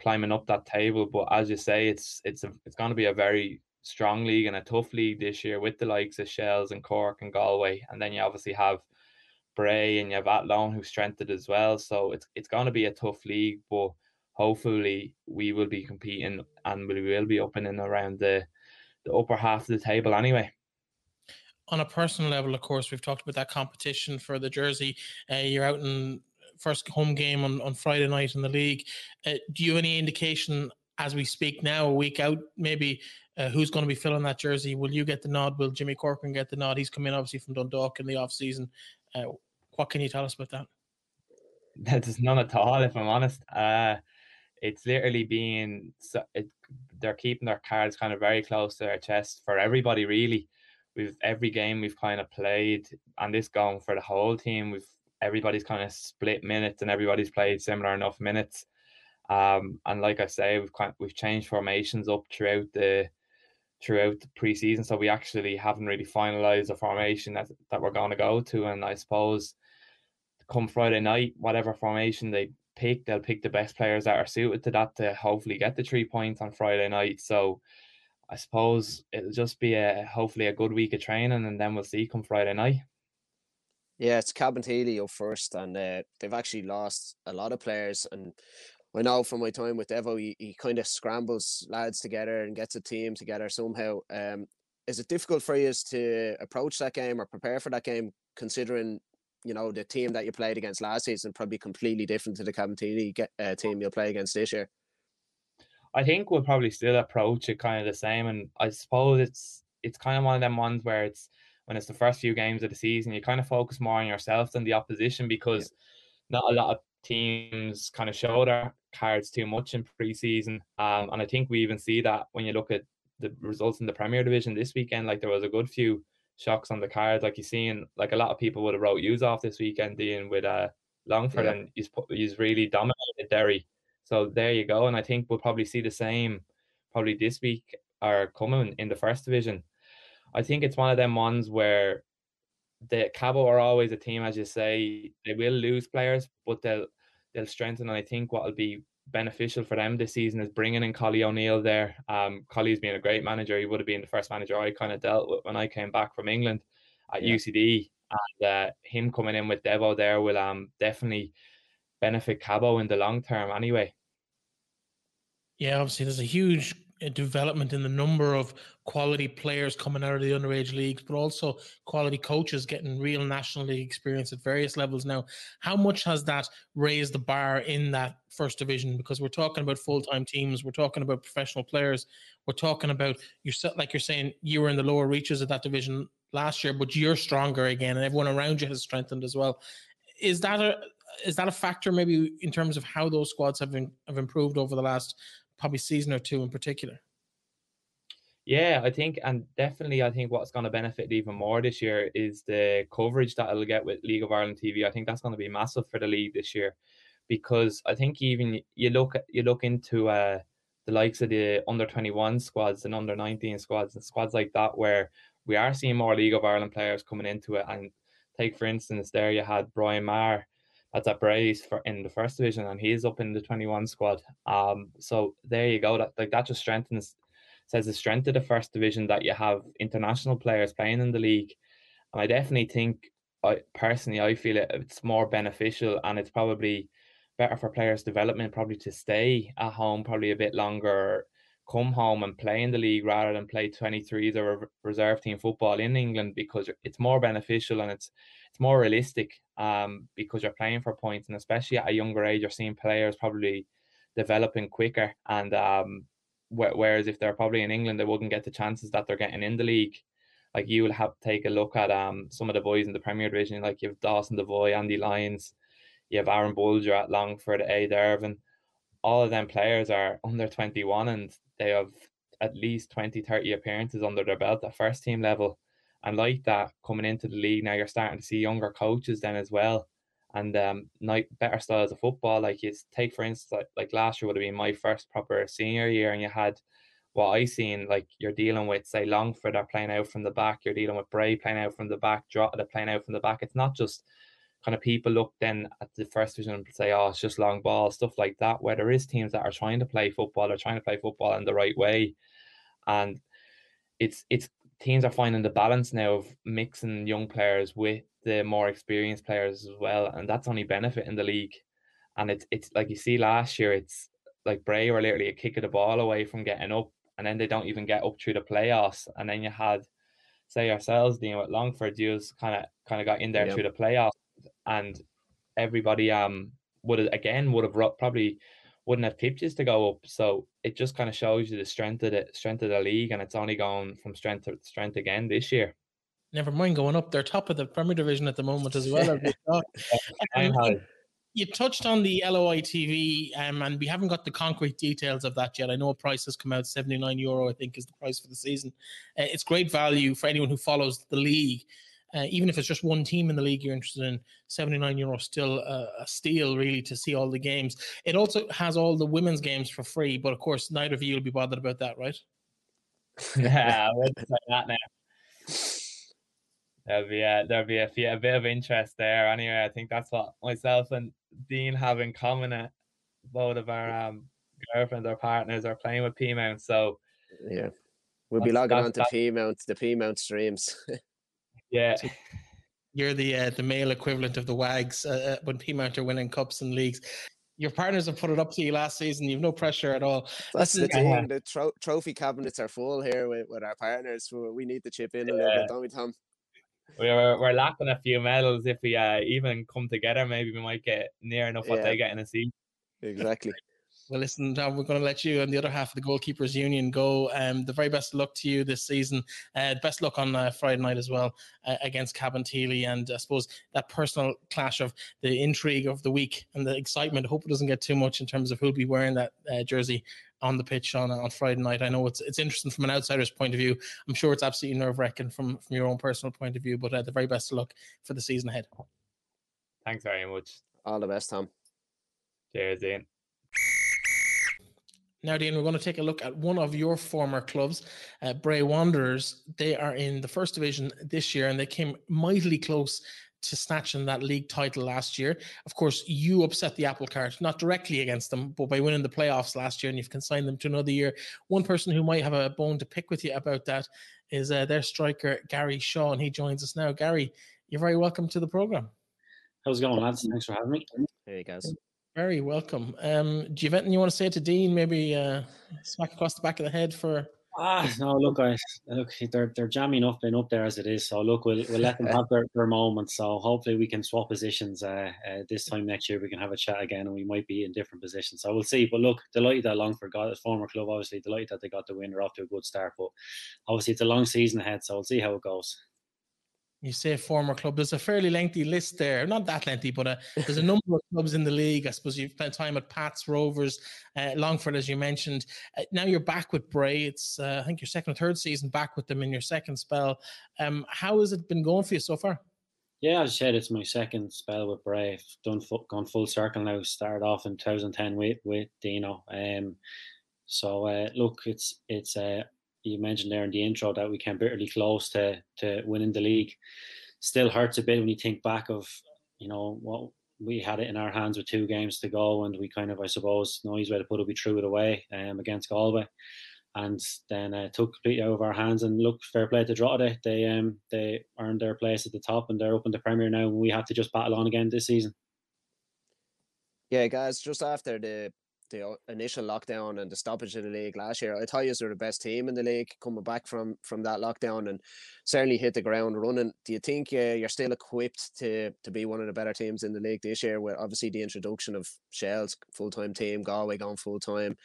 climbing up that table. But as you say, it's it's a, it's going to be a very strong league and a tough league this year with the likes of Shels and Cork and Galway, and then you obviously have Bray and you have Athlone who strengthened as well. So it's it's going to be a tough league, but hopefully we will be competing and we will be up and around the the upper half of the table anyway. On a personal level, of course, we've talked about that competition for the jersey. Uh, you're out in first home game on, on Friday night in the league. Uh, do you have any indication as we speak now, a week out, maybe uh, who's going to be filling that jersey? Will you get the nod? Will Jimmy Corcoran get the nod? He's coming obviously from Dundalk in the off season. Uh, what can you tell us about that? There's none at all, if I'm honest. Uh, it's literally being it, they're keeping their cards kind of very close to their chest for everybody. Really, we've every game we've kind of played, and this going for the whole team. We've everybody's kind of split minutes, and everybody's played similar enough minutes. Um, and like I say, we've we've changed formations up throughout the throughout the preseason, so we actually haven't really finalized the formation that that we're going to go to. And I suppose come Friday night, whatever formation they pick, they'll pick the best players that are suited to that to hopefully get the three points on Friday night. So I suppose it'll just be a hopefully a good week of training, and then we'll see come Friday night. Yeah, it's Cabinteely up first, and uh, they've actually lost a lot of players. And I know from my time with Devo, he, he kind of scrambles lads together and gets a team together somehow. Um, is it difficult for you to approach that game or prepare for that game, considering you know the team that you played against last season probably completely different to the Cabinteely uh, team you'll play against this year? I think we'll probably still approach it kind of the same, and I suppose it's it's kind of one of them ones where it's when it's the first few games of the season, you kind of focus more on yourself than the opposition because yeah. not a lot of teams kind of show their cards too much in preseason. Um, and I think we even see that when you look at the results in the Premier Division this weekend, like there was a good few shocks on the cards. Like you seen, like a lot of people would have wrote use off this weekend, Dean, with uh Longford, yeah. and he's he's really dominated Derry. So there you go, and I think we'll probably see the same probably this week or coming in the first division. I think it's one of them ones where the Cabo are always a team, as you say, they will lose players, but they'll they'll strengthen. And I think what will be beneficial for them this season is bringing in Collie O'Neill there. Um, Collie's been a great manager. He would have been the first manager I kind of dealt with when I came back from England at yeah. UCD. And uh, him coming in with Devo there will um definitely benefit Cabo in the long term anyway. Yeah, obviously there's a huge development in the number of quality players coming out of the underage leagues, but also quality coaches getting real national league experience at various levels now. How much has that raised the bar in that first division? Because we're talking about full time teams, we're talking about professional players, we're talking about you like you're saying you were in the lower reaches of that division last year, but you're stronger again, and everyone around you has strengthened as well. Is that a is that a factor maybe in terms of how those squads have been, have improved over the last probably season or two in particular. Yeah, I think, and definitely, I think what's going to benefit even more this year is the coverage that it'll get with League of Ireland TV. I think that's going to be massive for the league this year, because I think even you look you look into uh, the likes of the under twenty one squads and under nineteen squads and squads like that, where we are seeing more League of Ireland players coming into it. And take for instance, there you had Brian Maher that's at Brays for in the first division, and he's up in the 21 squad. Um, so there you go. That like that just strengthens says the strength of the first division that you have international players playing in the league. And I definitely think I personally I feel it, it's more beneficial and it's probably better for players' development probably to stay at home probably a bit longer come home and play in the league rather than play 23s or reserve team football in England because it's more beneficial and it's it's more realistic um, because you're playing for points and especially at a younger age you're seeing players probably developing quicker and um, wh- whereas if they're probably in England they wouldn't get the chances that they're getting in the league like you will have to take a look at um some of the boys in the Premier Division like you have Dawson Devoy, Andy Lyons You have Aaron Bolger at Longford, A. Dervin. All of them players are under 21 and they have at least 20, 30 appearances under their belt at first team level. And like that, coming into the league now, you're starting to see younger coaches then as well, and um, better styles of football. Like you take for instance, like, like last year would have been my first proper senior year, and you had what I seen like you're dealing with say Longford are playing out from the back, you're dealing with Bray playing out from the back, Drogheda playing out from the back. It's not just kind of people look then at the first division and say, oh, it's just long ball, stuff like that, where there is teams that are trying to play football or trying to play football in the right way. And it's it's teams are finding the balance now of mixing young players with the more experienced players as well. And that's only benefiting the league. And it's it's like you see last year, it's like Bray were literally a kick of the ball away from getting up, and then they don't even get up through the playoffs. And then you had say ourselves dealing with Longford, you kind of kind of got in there yep. through the playoffs and everybody um would have again would have probably wouldn't have pitches to go up. So it just kind of shows you the strength of the strength of the league, and it's only going from strength to strength again this year. Never mind going up. They're top of the Premier Division at the moment as well. um, you touched on the LOI TV, um, and we haven't got the concrete details of that yet. I know a price has come out, 79 euro, I think, is the price for the season. Uh, it's great value for anyone who follows the league uh, even if it's just one team in the league you're interested in, 79 euro still a, a, steal really to see all the games. It also has all the women's games for free, but of course, neither of you will be bothered about that, right? yeah, I wouldn't say that now. There'll be a, there'll be a, few, a bit of interest there. Anyway, I think that's what myself and Dean have in common. Uh, both of our um, girlfriends or partners are playing with Peamount, so yeah, we'll be logging on to Peamount, the Peamount streams. Yeah. You're the uh, the male equivalent of the Wags uh, uh when Peamount are winning cups and leagues. Your partners have put it up to you last season. You've no pressure at all. That's the thing. Uh, the tro- trophy cabinets are full here with, with our partners. We need to chip in a little bit, don't we, Tom? We're, we're lacking a few medals. If we uh, even come together, maybe we might get near enough what they get in a season. Exactly. Well, listen, Tom, we're going to let you and the other half of the goalkeepers union go. Um, the very best of luck to you this season. Uh, best luck on uh, Friday night as well uh, against Cabinteely, and I suppose that personal clash of the intrigue of the week and the excitement. I hope it doesn't get too much in terms of who'll be wearing that uh, jersey on the pitch on on Friday night. I know it's it's interesting from an outsider's point of view. I'm sure it's absolutely nerve wracking from from your own personal point of view. But uh, the very best of luck for the season ahead. Thanks very much. All the best, Tom. Cheers, Ian. Now, Dean, we're going to take a look at one of your former clubs, uh, Bray Wanderers. They are in the first division this year, and they came mightily close to snatching that league title last year. Of course, you upset the apple cart, not directly against them, but by winning the playoffs last year, and you've consigned them to another year. One person who might have a bone to pick with you about that is uh, their striker, Gary Shaw, and he joins us now. Gary, you're very welcome to the program. How's it going, lads? Thanks for having me. There you go. Very welcome. Um, do you have anything you want to say to Dean? Maybe uh, smack across the back of the head for. Ah, no, look, I look, they're they're jamming up and up there as it is. So look, we'll we'll let them have their, their moment. So hopefully we can swap positions. Uh, uh, this time next year we can have a chat again, and we might be in different positions. So we'll see. But look, delighted that Longford got a former club. Obviously, delighted that they got the win. They're off to a good start. But obviously, it's a long season ahead. So we'll see how it goes you say former club. There's a fairly lengthy list there. Not that lengthy, but uh, there's a number of clubs in the league. I suppose you've spent time at Pats, Rovers, uh, Longford, as you mentioned. Uh, now you're back with Bray. It's uh, I think your second or third season back with them in your second spell. Um, how has it been going for you so far? Yeah, as I said, it's my second spell with Bray. I've done full, gone full circle now. Started off in 2010 with with Dino. Um, so uh, look, it's it's you mentioned there in the intro that we came bitterly close to to winning the league. Still hurts a bit when you think back of you know what we had it in our hands with two games to go, and we kind of I suppose no easy way to put it, we threw it away um, against Galway, and then uh, took completely out of our hands. And look, fair play to Drogheda, they um they earned their place at the top, and they're up in the Premier now. And we have to just battle on again this season. Yeah, guys, just after the the initial lockdown and the stoppage of the league last year, I thought you were the best team in the league coming back from from that lockdown and certainly hit the ground running. Do you think uh, you're still equipped to to be one of the better teams in the league this year? With obviously the introduction of Shels full time team, Galway gone full time,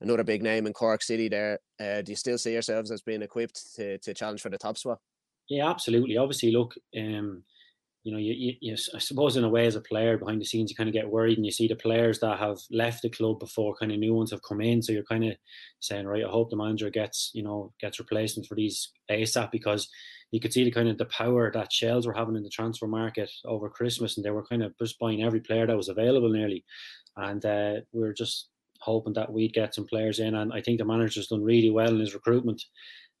another big name in Cork City. There, uh, do you still see yourselves as being equipped to to challenge for the top spot? Yeah, absolutely. Obviously, look. Um, you know, you, you, you, I suppose in a way as a player behind the scenes, you kind of get worried and you see the players that have left the club before kind of new ones have come in. So you're kind of saying, right, I hope the manager gets, you know, gets replacement for these ASAP because you could see the kind of the power that Shels were having in the transfer market over Christmas and they were kind of just buying every player that was available nearly. And uh, we are just hoping that we'd get some players in. And I think the manager's done really well in his recruitment.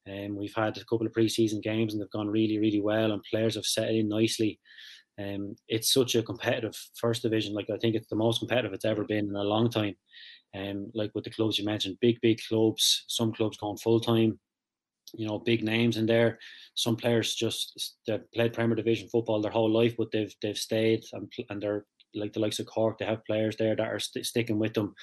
Um, we've had a couple of pre-season games and they've gone really, really well, and players have set in nicely. Um, it's such a competitive first division. Like I think it's the most competitive it's ever been in a long time. Um, like with the clubs you mentioned, big, big clubs. Some clubs going full time. You know, big names in there. Some players just they've played Premier Division football their whole life, but they've they've stayed and and they're like the likes of Cork, they have players there that are st- sticking with them.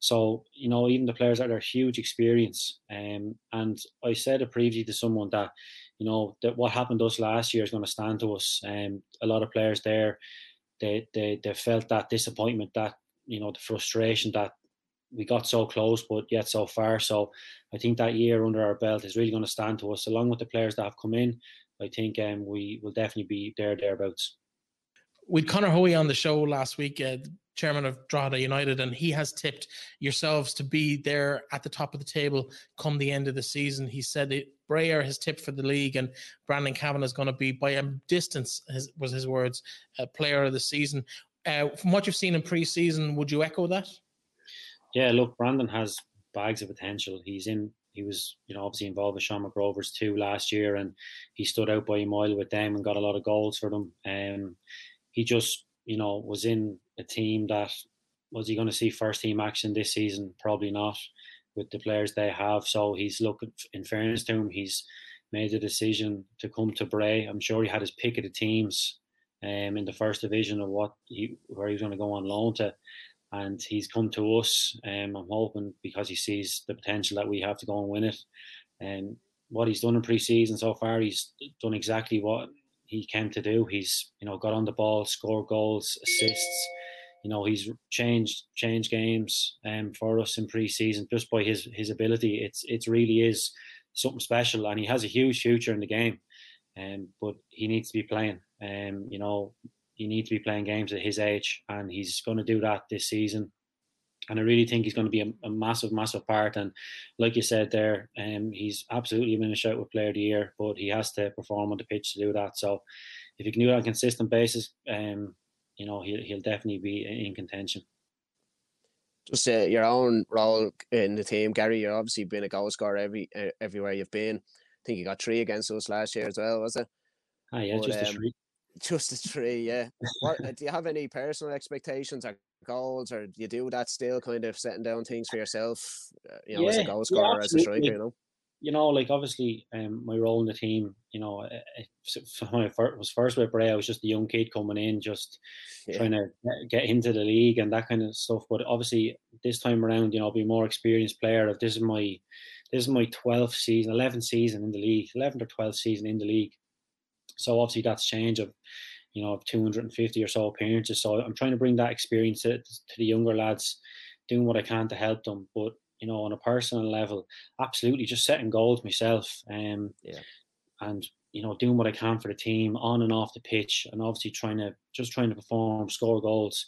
So you know, even the players that are huge experience. Um, and I said a preview to someone that you know that what happened to us last year is going to stand to us. Um, a lot of players there, they they they felt that disappointment, that you know the frustration that we got so close but yet so far. So I think that year under our belt is really going to stand to us, along with the players that have come in. I think um, we will definitely be there thereabouts with Conor Hoey on the show last week, uh, chairman of Drogheda United, and he has tipped yourselves to be there at the top of the table come the end of the season. He said it, Bray has tipped for the league, and Brandon Cavan is going to be, by a distance, his, was his words, uh, player of the season. Uh, from what you've seen in pre-season, would you echo that? Yeah, look, Brandon has bags of potential. He's in. He was, you know, obviously involved with Shamrock Rovers too last year, and he stood out by a mile with them and got a lot of goals for them. Um, he just, you know, was in a team that was he going to see first team action this season? Probably not with the players they have. So he's looking, in fairness to him, he's made the decision to come to Bray. I'm sure he had his pick of the teams um, in the first division of what he where he was going to go on loan to, and he's come to us. Um, I'm hoping because he sees the potential that we have to go and win it. And what he's done in pre-season so far, he's done exactly what he came to do. He's you know got on the ball, score goals, assists. You know he's changed changed games um, for us in pre-season just by his his ability. It's it really is something special, and he has a huge future in the game. Um, but he needs to be playing. Um, you know, he needs to be playing games at his age, and he's going to do that this season and I really think he's going to be a, a, massive, massive part. And like you said there, um, he's absolutely been a shout with Player of the Year, but he has to perform on the pitch to do that. So if he can do that on a consistent basis, um, you know, he'll he'll definitely be in contention. Just uh, your own role in the team, Gary. You've obviously been a goal scorer every uh, everywhere you've been. I think you got three against us last year as well, was it? Ah, yeah, but, just um, a three. Just a three, yeah. what, do you have any personal expectations or goals, or do you do that still, kind of setting down things for yourself? Uh, you know, yeah, as a goal scorer, yeah, as a striker, you know. You know, like obviously, um, my role in the team. You know, when I was first with Bray, I was just a young kid coming in, just yeah. trying to get into the league and that kind of stuff. But obviously, this time around, you know, I'll be more experienced player. If this is my this is my twelfth season, eleventh season in the league, eleventh or twelfth season in the league. So obviously that's change of you know, 250 or so appearances. So I'm trying to bring that experience to, to the younger lads, doing what I can to help them. But you know, on a personal level, absolutely just setting goals myself. Um, yeah. And you know, doing what I can for the team on and off the pitch, and obviously trying to just trying to perform, score goals.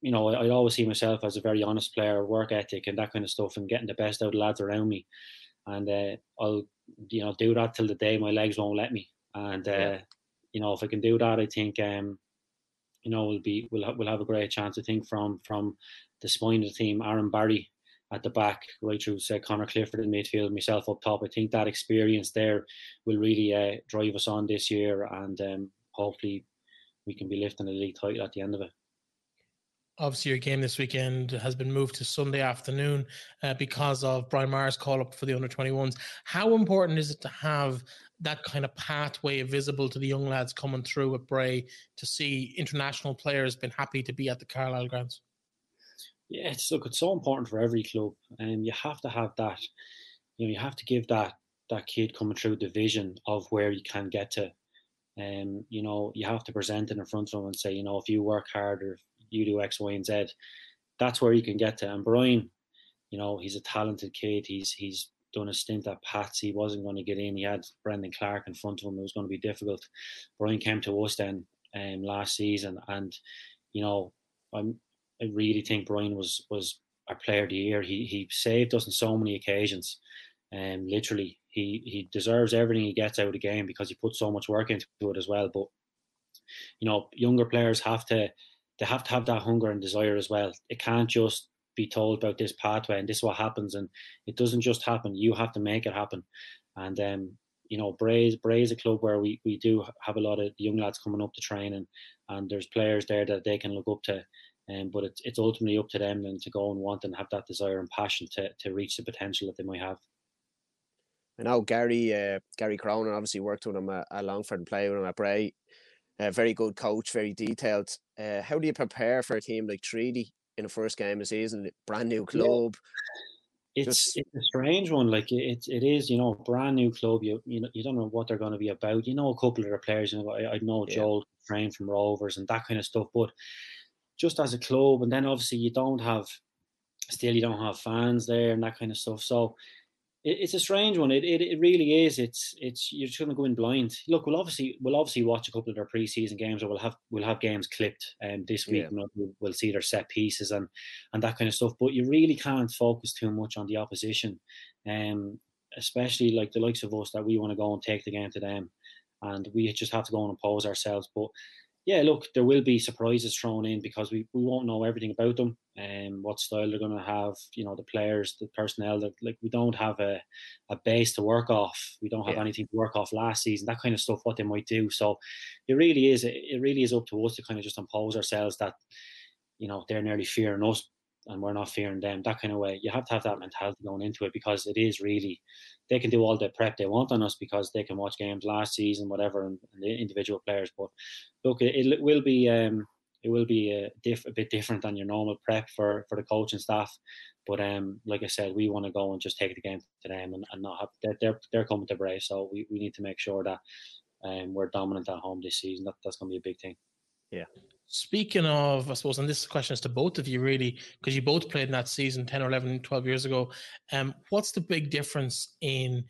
You know, I, I always see myself as a very honest player, work ethic, and that kind of stuff, and getting the best out of the lads around me. And uh, I'll, you know, do that till the day my legs won't let me. And uh, yeah you know, if I can do that, I think, um, you know, we'll be we'll have, we'll have a great chance. I think from from the spine of the team, Aaron Barry at the back, right through say Conor Clifford in midfield, myself up top. I think that experience there will really uh, drive us on this year, and um, hopefully we can be lifting the league title at the end of it obviously your game this weekend has been moved to Sunday afternoon uh, because of Brian Maher's call up for the under 21s. How important is it to have that kind of pathway visible to the young lads coming through at Bray to see international players been happy to be at the Carlisle grounds? Yeah, it's look, it's so important for every club, and um, you have to have that. You know, you have to give that that kid coming through the vision of where you can get to. And um, you know, you have to present it in front of them and say, you know, if you work hard or you do X, Y, and Z, that's where you can get to. And Brian, you know, he's a talented kid. He's he's done a stint at Pats. He wasn't going to get in. He had Brendan Clarke in front of him. It was going to be difficult. Brian came to us then um, last season, and you know, I'm I really think Brian was was our player of the year. He he saved us on so many occasions. Um, literally, he he deserves everything he gets out of the game because he put so much work into it as well. But you know, younger players have to they have to have that hunger and desire as well. It can't just be told about this pathway and this is what happens, and it doesn't just happen. You have to make it happen. And um, you know, Bray, Bray is a club where we, we do have a lot of young lads coming up to train, and, and there's players there that they can look up to. Um, but it's it's ultimately up to them and to go and want and have that desire and passion to to reach the potential that they might have. I know Gary uh, Gary Cronin obviously worked with him at, at Longford and played with him at Bray. A very good coach, very detailed. Uh, how do you prepare for a team like Treaty in the first game of the season? Brand new club. Yeah. It's Just... it's a strange one. Like it, it is, you know, brand new club. You you know you don't know what they're going to be about. You know, a couple of their players. You know, I, I know yeah. Joel Coustrain from Rovers and that kind of stuff. But just as a club, and then obviously you don't have, still you don't have fans there and that kind of stuff. So it, it's a strange one. It, it it really is. It's it's you're just going to go in blind. Look, we'll obviously we'll obviously watch a couple of their preseason games, or we'll have we'll have games clipped um, this week. Yeah. We'll, we'll see their set pieces and and that kind of stuff. But you really can't focus too much on the opposition, um, especially like the likes of us that we want to go and take the game to them, and we just have to go and impose ourselves. But yeah, look, there will be surprises thrown in because we, we won't know everything about them and um, what style they're going to have. You know, the players, the personnel. That like we don't have a, a base to work off. We don't have yeah. anything to work off last season. That kind of stuff. What they might do. So it really is. It really is up to us to kind of just impose ourselves that you know they're nearly fearing us and we're not fearing them. That kind of way. You have to have that mentality going into it because it is really they can do all the prep they want on us because they can watch games last season, whatever, and, and the individual players. But look, it, it will be um, it will be a, diff, a bit different than your normal prep for for the coach and staff. But um, like I said, we want to go and just take the game to them and, and not have they're, they're coming to Bray, so we, we need to make sure that um, we're dominant at home this season. That, that's going to be a big thing. Yeah. Speaking of, I suppose, and this question is to both of you really, because you both played in that season 10 or 11, 12 years ago. Um, what's the big difference in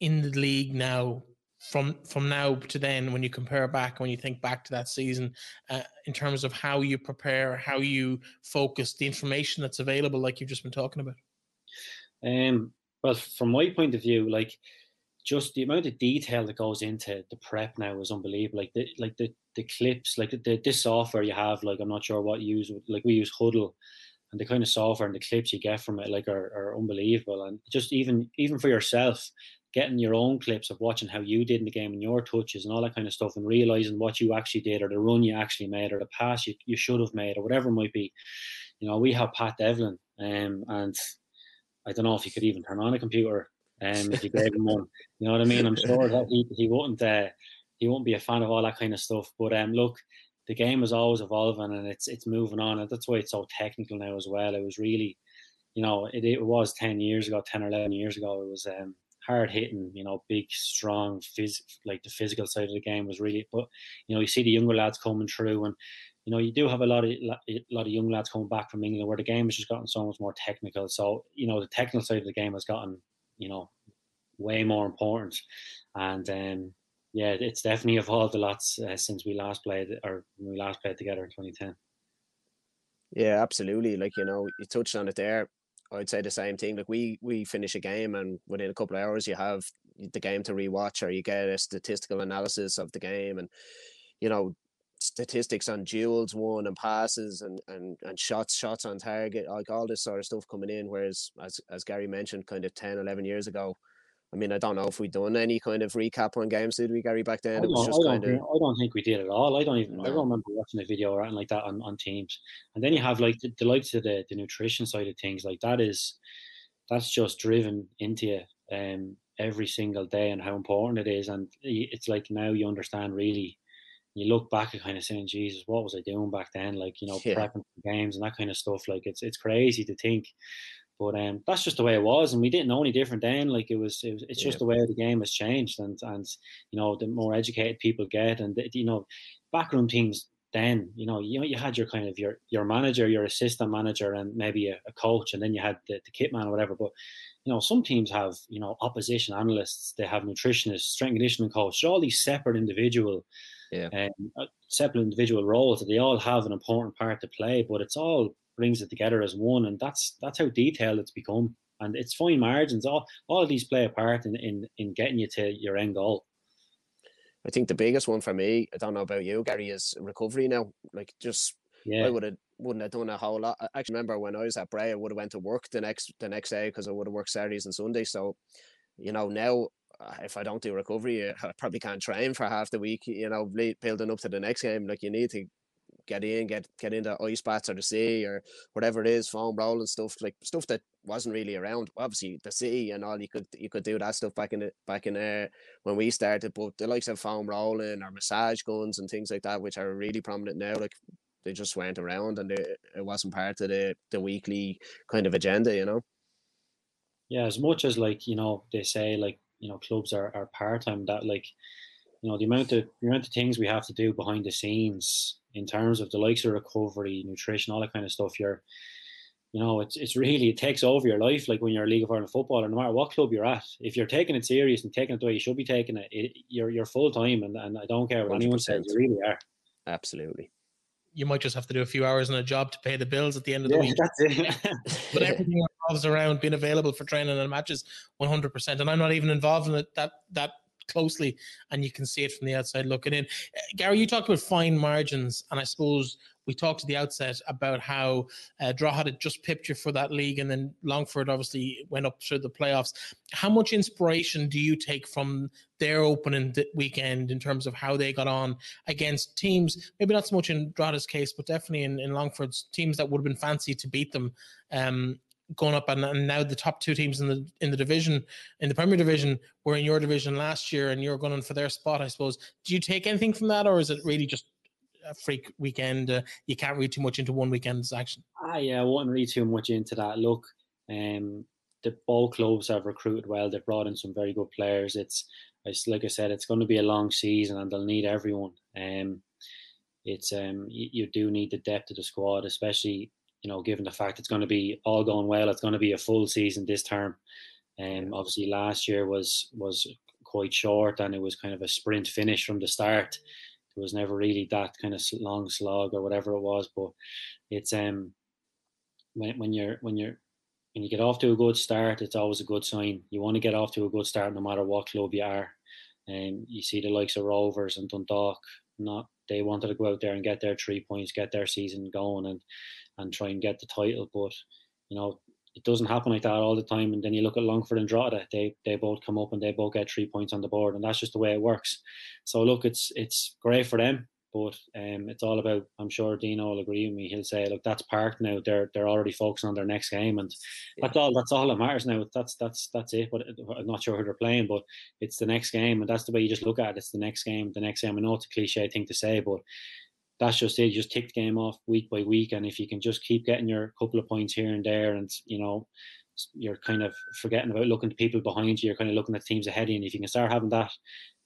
in the league now from from now to then when you compare back when you think back to that season uh, in terms of how you prepare how you focus the information that's available like you've just been talking about um well from my point of view like just the amount of detail that goes into the prep now is unbelievable. Like the like the the clips, like the, the this software you have, like I'm not sure what you use. Like we use Hudl, and the kind of software and the clips you get from it, like are, are unbelievable. And just even even for yourself, getting your own clips of watching how you did in the game and your touches and all that kind of stuff, and realizing what you actually did or the run you actually made or the pass you, you should have made or whatever it might be. You know, we have Pat Devlin, um, and I don't know if you could even turn on a computer um, if you gave him one. You know what I mean? I'm sure that he, he wouldn't uh, he won't be a fan of all that kind of stuff. But um, look, the game is always evolving and it's it's moving on, and that's why it's so technical now as well. It was really, you know, it, it was ten years ago, ten or eleven years ago. It was um, hard hitting, you know, big, strong, phys- like the physical side of the game was really. But you know, you see the younger lads coming through, and you know, you do have a lot of a lot of young lads coming back from England where the game has just gotten so much more technical. So you know, the technical side of the game has gotten you know, way more important. And um, yeah, it's definitely evolved a lot uh, since we last played or we last played together in 2010. Yeah, absolutely. Like you know, you touched on it there. I'd say the same thing. Like we we finish a game and within a couple of hours you have the game to rewatch or you get a statistical analysis of the game and you know statistics on duels won and passes and, and, and shots shots on target like all this sort of stuff coming in. Whereas as, as Gary mentioned kind of 10 11 years ago I mean I don't know if we done any kind of recap on games did we Gary back then? It was just I, kind of... I don't think we did at all. I don't even no. I don't remember watching a video or anything like that on, on teams. And then you have like the, the likes of the, the nutrition side of things like that is that's just driven into you um, every single day and how important it is. And it's like now you understand really you look back and kind of saying, Jesus, what was I doing back then? Like, you know, yeah. prepping for games and that kind of stuff. Like it's it's crazy to think. But um, that's just the way it was, and we didn't know any different then. Like it was, it was it's yeah. just the way the game has changed, and and you know, the more educated people get, and the, you know, backroom teams then you know you you had your kind of your your manager, your assistant manager, and maybe a, a coach, and then you had the, the kit man or whatever. But you know, some teams have you know opposition analysts, they have nutritionists, strength conditioning coach, all these separate individual yeah. um, uh, separate individual roles. that They all have an important part to play, but it's all brings it together as one, and that's that's how detailed it's become. And it's fine margins. All all of these play a part in, in in getting you to your end goal. I think the biggest one for me, I don't know about you, Gary, is recovery now. Like just yeah. I would have wouldn't have done a whole lot. I actually remember when I was at Bray, I would have went to work the next the next day because I would have worked Saturdays and Sundays. So, you know, now Uh, if I don't do recovery, uh, I probably can't train for half the week. You know, building up to the next game, like you need to get in, get get into ice baths or the sea or whatever it is, foam rolling stuff, like stuff that wasn't really around. Obviously, the sea and all you could you could do that stuff back in the back in there when we started. But the likes of foam rolling or massage guns and things like that, which are really prominent now, like they just weren't around and they, it wasn't part of the the weekly kind of agenda, you know. Yeah, as much as like you know they say like you know clubs are, are part time that like you know the amount of the amount of things we have to do behind the scenes in terms of the likes of recovery, nutrition, all that kind of stuff. You're you know, it's it's really it takes over your life. Like when you're a League of Ireland footballer, no matter what club you're at, if you're taking it serious and taking it the way you should be taking it, it you're you're full time, and, and I don't care what 100%. anyone says, you really are. Absolutely. You might just have to do a few hours in a job to pay the bills at the end of the yeah, week. That's it. but everything revolves around being available for training and matches, one hundred percent. And I'm not even involved in it that that closely, and you can see it from the outside looking in. Uh, Gary, you talked about fine margins, and I suppose we talked at the outset about how uh, Drogheda had just pipped you for that league, and then Longford obviously went up through the playoffs. How much inspiration do you take from their opening weekend in terms of how they got on against teams, maybe not so much in Drogheda's case, but definitely in, in Longford's teams that would have been fancy to beat them um, going up and, and, now the top two teams in the in the division in the Premier Division were in your division last year and you're going for their spot I suppose. Do you take anything from that or is it really just a freak weekend uh, you can't read too much into one weekend's action? Ah yeah I wouldn't read too much into that. Look um the ball clubs have recruited well. They've brought in some very good players. It's it's like I said it's going to be a long season and they'll need everyone. Um it's um you, you do need the depth of the squad especially you know, given the fact it's going to be all going well, it's going to be a full season this term. Um, obviously last year was was quite short and it was kind of a sprint finish from the start. It was never really that kind of long slog or whatever it was, but it's um when when you're when you're when you get off to a good start, it's always a good sign. You want to get off to a good start no matter what club you are. And um, you see the likes of Rovers and Dundalk, not they wanted to go out there and get their three points, get their season going, and and try and get the title. But you know, it doesn't happen like that all the time. And then you look at Longford and Drogheda; they they both come up and they both get three points on the board, and that's just the way it works. So look, it's it's great for them, but um, it's all about. I'm sure Dino will agree with me. He'll say, "Look, that's parked now. They're they're already focusing on their next game, and yeah. that's all. That's all that matters now. That's that's that's it. But I'm not sure who they're playing, but it's the next game, and that's the way you just look at it. It's the next game. The next game. I know it's a cliche thing to say, but that's just it. You just tick the game off week by week, and if you can just keep getting your couple of points here and there, and you know, you're kind of forgetting about looking to people behind you. You're kind of looking at teams ahead and if you can start having that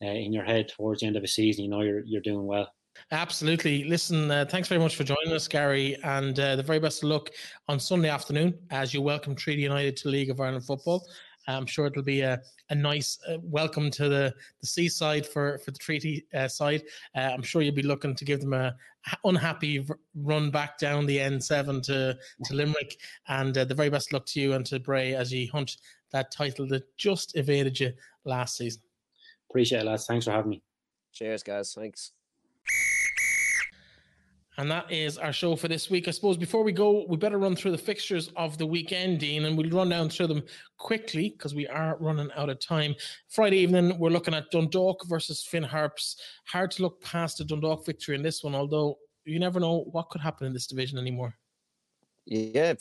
uh, in your head towards the end of a season, you know you're you're doing well. Absolutely. Listen, uh, thanks very much for joining us, Gary, and uh, the very best of luck on Sunday afternoon as you welcome Treaty United to League of Ireland football. I'm sure it'll be a, a nice uh, welcome to the, the seaside for, for the treaty uh, side. Uh, I'm sure you'll be looking to give them a unhappy run back down the N7 to, to Limerick. And uh, the very best luck to you and to Bray as you hunt that title that just evaded you last season. Appreciate it, lads. Thanks for having me. Cheers, guys. Thanks. And that is our show for this week. I suppose before we go, we better run through the fixtures of the weekend, Dean, and we'll run down through them quickly because we are running out of time. Friday evening, we're looking at Dundalk versus Finn Harps. Hard to look past a Dundalk victory in this one, although you never know what could happen in this division anymore. Yeah,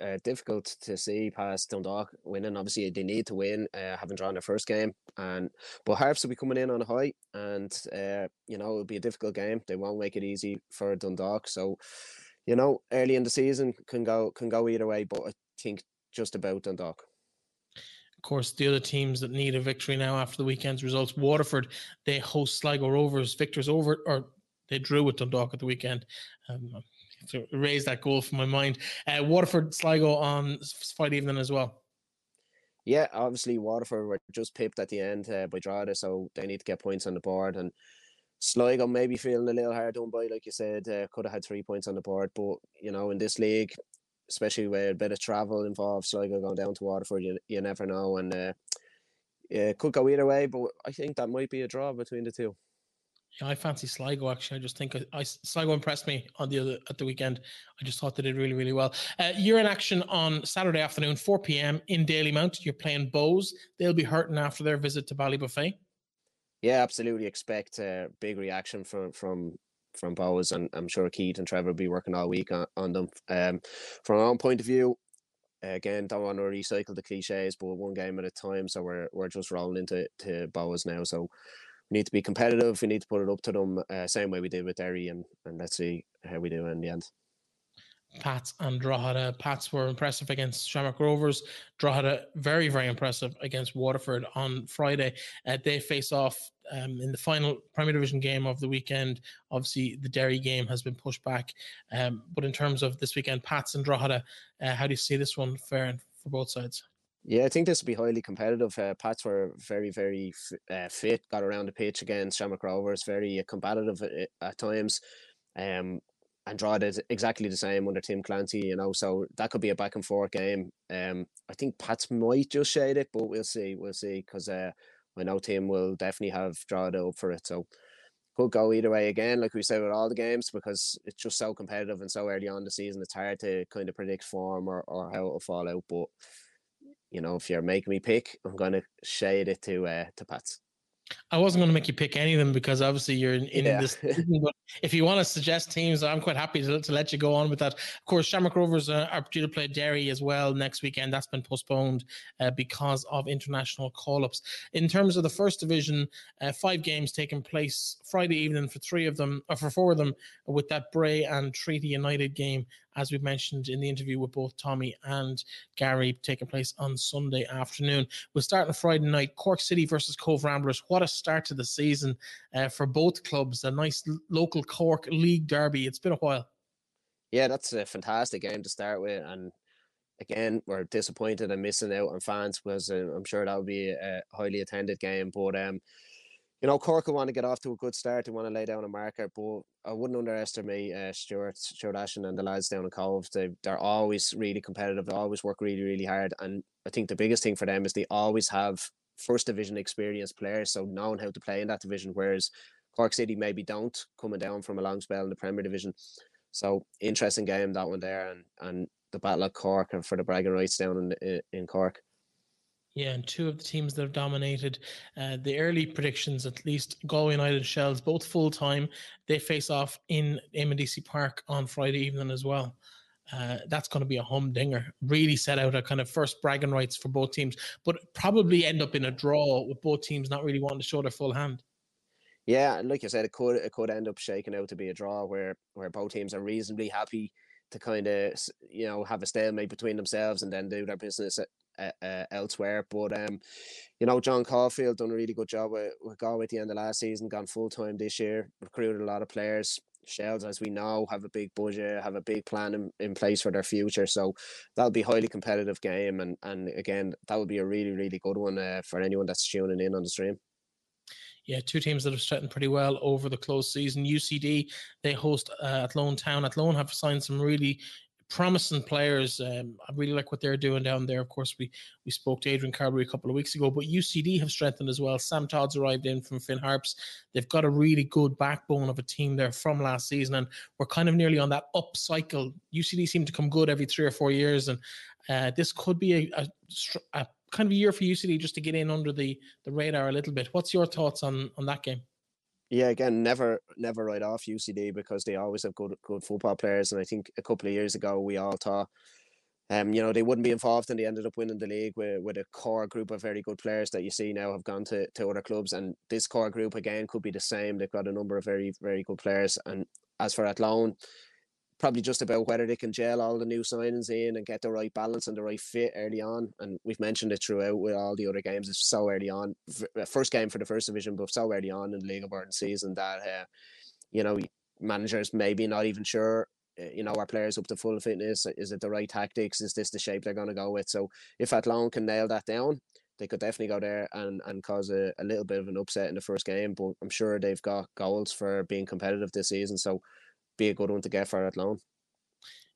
uh, difficult to see past Dundalk winning. Obviously, they need to win, uh, having drawn their first game, and but Harps will be coming in on a high, and uh, you know it'll be a difficult game. They won't make it easy for Dundalk. So, you know, early in the season can go can go either way, but I think just about Dundalk. Of course, the other teams that need a victory now after the weekend's results, Waterford, they host Sligo Rovers. Victors over or they drew with Dundalk at the weekend. Um, to erase that goal from my mind. Uh, Waterford Sligo on Friday evening as well. Yeah, obviously Waterford were just pipped at the end uh, by Drogheda, so they need to get points on the board. And Sligo maybe feeling a little hard done by, like you said, uh, could have had three points on the board, but you know, in this league, especially with a bit of travel involved, Sligo going down to Waterford, you, you never know, and uh, yeah, could go either way. But I think that might be a draw between the two. Yeah, I fancy Sligo. Actually, I just think I, I, Sligo impressed me on the other at the weekend. I just thought they did really, really well. Uh, you're in action on Saturday afternoon, 4 p.m. in Dalymount. You're playing Bohs. They'll be hurting after their visit to Ballybofey. Yeah, absolutely. Expect a big reaction from from from Bohs, and I'm sure Keith and Trevor will be working all week on, on them. Um, from our own point of view, again, don't want to recycle the cliches, but one game at a time. So we're we're just rolling into to Bohs now. So need to be competitive. We need to put it up to them, uh, same way we did with Derry, and and let's see how we do in the end. Pats and Drogheda. Pats were impressive against Shamrock Rovers. Drogheda very, very impressive against Waterford on Friday. Uh, they face off um, in the final Premier Division game of the weekend. Obviously, the Derry game has been pushed back. Um, but in terms of this weekend, Pats and Drogheda, uh, how do you see this one faring for both sides? Yeah, I think this will be highly competitive. Uh, Pats were very, very uh, fit, got around the pitch against Shamrock Rovers, very uh, competitive at, at times. Um, and Drogheda is exactly the same under Tim Clancy, you know, so that could be a back and forth game. Um, I think Pats might just shade it, but we'll see, we'll see, because uh, I know Tim will definitely have Drogheda up for it. So could go either way again, like we said with all the games, because it's just so competitive and so early on the season. It's hard to kind of predict form or, or how it'll fall out. But you know, if you're making me pick, I'm going to shade it to uh, to Pats. I wasn't going to make you pick any of them because obviously you're in, in yeah. this. but if you want to suggest teams, I'm quite happy to, to let you go on with that. Of course, Shamrock Rovers uh, are due to play Derry as well next weekend. That's been postponed uh, because of international call ups. In terms of the first division, uh, five games taking place Friday evening for three of them, or for four of them, with that Bray and Treaty United game as we mentioned in the interview with both Tommy and Gary, taking place on Sunday afternoon. We'll start on Friday night Cork City versus Cobh Ramblers. What a start to the season uh, for both clubs. A nice local Cork League derby. It's been a while. Yeah, that's a fantastic game to start with. And again, we're disappointed and missing out on fans because uh, I'm sure that would be a highly attended game. But um, you know, Cork will want to get off to a good start. They want to lay down a marker, but I wouldn't underestimate uh, Stuart, Stuart Ashton and the lads down in Cobh. They, they're always really competitive. They always work really, really hard. And I think the biggest thing for them is they always have first division experienced players, so knowing how to play in that division, whereas Cork City maybe don't, coming down from a long spell in the Premier Division. So interesting game, that one there. And, and the battle of Cork and for the bragging rights down in, in Cork. Yeah, and two of the teams that have dominated uh, the early predictions, at least Galway United Shels, both full time. They face off in MDC Park on Friday evening as well. Uh, that's going to be a humdinger. Really set out a kind of first bragging rights for both teams, but probably end up in a draw with both teams not really wanting to show their full hand. Yeah, like you said, it could it could end up shaking out to be a draw where where both teams are reasonably happy to kind of you know have a stalemate between themselves and then do their business uh, elsewhere. But um, you know, John Caulfield done a really good job with, with Galway at the end of last season, gone full time this year, recruited a lot of players. Shels, as we know, have a big budget, have a big plan in, in place for their future. So that'll be a highly competitive game, and and again, that would be a really really good one uh, for anyone that's tuning in on the stream yeah, two teams that have strengthened pretty well over the close season. UCD, they host uh, Athlone Town. At Athlone have signed some really promising players. Um, I really like what they're doing down there. Of course, we we spoke to Adrian Carberry a couple of weeks ago, but UCD have strengthened as well. Sam Todd's arrived in from Finn Harps. They've got a really good backbone of a team there from last season, and we're kind of nearly on that up cycle. UCD seem to come good every three or four years, and uh, this could be a, a, a kind of a year for UCD just to get in under the the radar a little bit. What's your thoughts on on that game? Yeah, again, never never write off UCD because they always have good good football players. And I think a couple of years ago we all thought, um, you know, they wouldn't be involved, and they ended up winning the league with, with a core group of very good players that you see now have gone to, to other clubs. And this core group again could be the same. They've got a number of very very good players. And as for Athlone, probably just about whether they can gel all the new signings in and get the right balance and the right fit early on. And we've mentioned it throughout with all the other games. It's so early on, uh, first game for the first division, but so early on in the League of Ireland season that uh, you know managers maybe not even sure. Uh, you know, our players up to full fitness? Is it the right tactics? Is this the shape they're going to go with? So, if Athlone can nail that down, they could definitely go there and, and cause a, a little bit of an upset in the first game. But I'm sure they've got goals for being competitive this season. So be a good one to get for Athlone.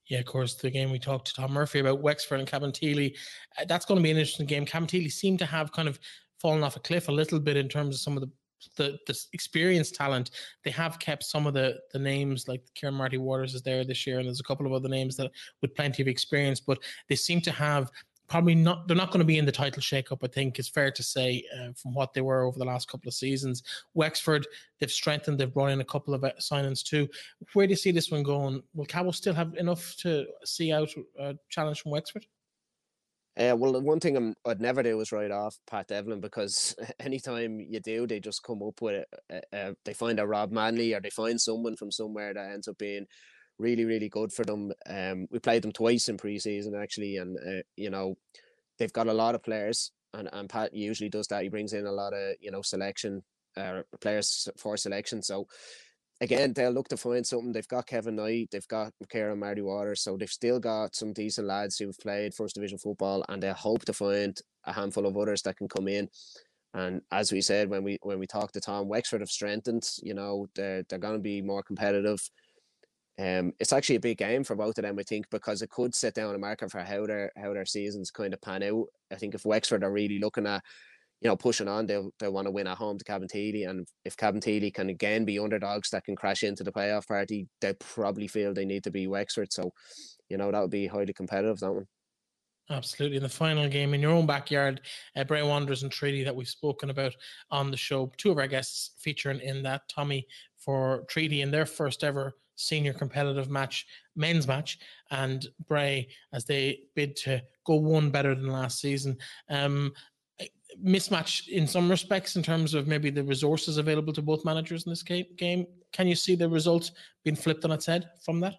Yeah, of course, the game we talked to Tom Murphy about Wexford and Cabinteely, uh, that's going to be an interesting game. Cabinteely seem to have kind of fallen off a cliff a little bit in terms of some of the the the experienced talent. They have kept some of the the names like Kieran Marty Waters is there this year, and there's a couple of other names that with plenty of experience, but they seem to have probably not they're not going to be in the title shakeup i think it's fair to say uh, from what they were over the last couple of seasons. Wexford they've strengthened they've brought in a couple of uh, signings too. Where do you see this one going? Will Cabo still have enough to see out a challenge from wexford? Uh, well, the one thing i would never do is write off Pat Devlin because anytime you do, they just come up with it. Uh, they find a Rob Manley or they find someone from somewhere that ends up being really, really good for them. Um, we played them twice in preseason actually, and uh, you know they've got a lot of players, and, and Pat usually does that. He brings in a lot of you know selection uh, players for selection. So again, they'll look to find something. They've got Kevin Knight, they've got Kieran Marty Waters, so they've still got some decent lads who've played first division football, and they hope to find a handful of others that can come in. And as we said when we when we talked to Tom, Wexford have strengthened. You know, they're they're going to be more competitive. Um, it's actually a big game for both of them, I think, because it could set down a marker for how their how their seasons kind of pan out. I think if Wexford are really looking at, you know, pushing on, they'll they want to win at home to Cabinteely, and if Cabinteely can again be underdogs that can crash into the playoff party, they probably feel they need to be Wexford. So, you know, that would be highly competitive. That one. Absolutely. In the final game in your own backyard, uh, Bray Wanderers and Treaty that we've spoken about on the show. Two of our guests featuring in that. Tommy for Treaty in their first ever senior competitive match, men's match, and Bray as they bid to go one better than last season. Um, mismatch in some respects in terms of maybe the resources available to both managers in this game. Can you see the result being flipped on its head from that?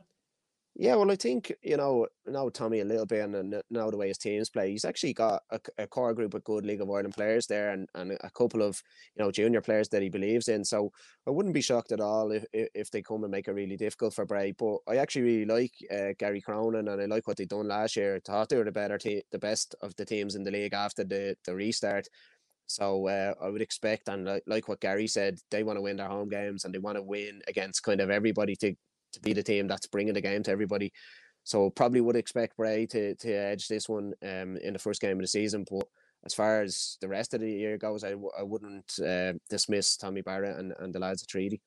Yeah, well, I think you know now Tommy a little bit, and now the way his teams play, he's actually got a, a, core group of good League of Ireland players there, and, and a couple of you know junior players that he believes in. So I wouldn't be shocked at all if if they come and make it really difficult for Bray. But I actually really like uh, Gary Cronin, and I like what they done last year. I thought they were the better team, the best of the teams in the league after the the restart. So uh, I would expect, and like, like what Gary said, they want to win their home games and they want to win against kind of everybody to to be the team that's bringing the game to everybody. So probably would expect Bray to to edge this one um, in the first game of the season. But as far as the rest of the year goes, I w- I wouldn't uh, dismiss Tommy Barrett and, and the lads at Treaty.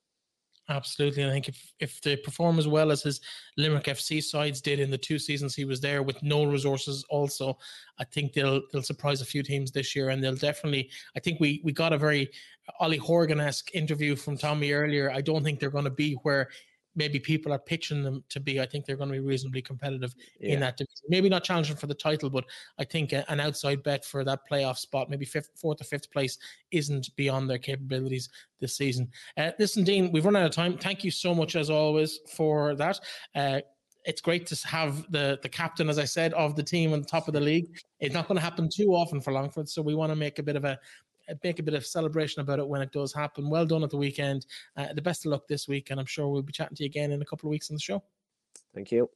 Absolutely. I think if, if they perform as well as his Limerick FC sides did in the two seasons he was there with no resources also, I think they'll they'll surprise a few teams this year and they'll definitely I think we we got a very Ollie Horgan esque interview from Tommy earlier. I don't think they're going to be where maybe people are pitching them to be. I think they're going to be reasonably competitive yeah. in that division. Maybe not challenging for the title, but I think a, an outside bet for that playoff spot, maybe fifth, fourth or fifth place, isn't beyond their capabilities this season. Uh, listen, Dean, we've run out of time. Thank you so much, as always, for that. Uh, it's great to have the the captain, as I said, of the team on the top of the league. It's not going to happen too often for Longford, so we want to make a bit of a make a bit of celebration about it when it does happen. Well done at the weekend. Uh, the best of luck this week, and I'm sure we'll be chatting to you again in a couple of weeks on the show. Thank you.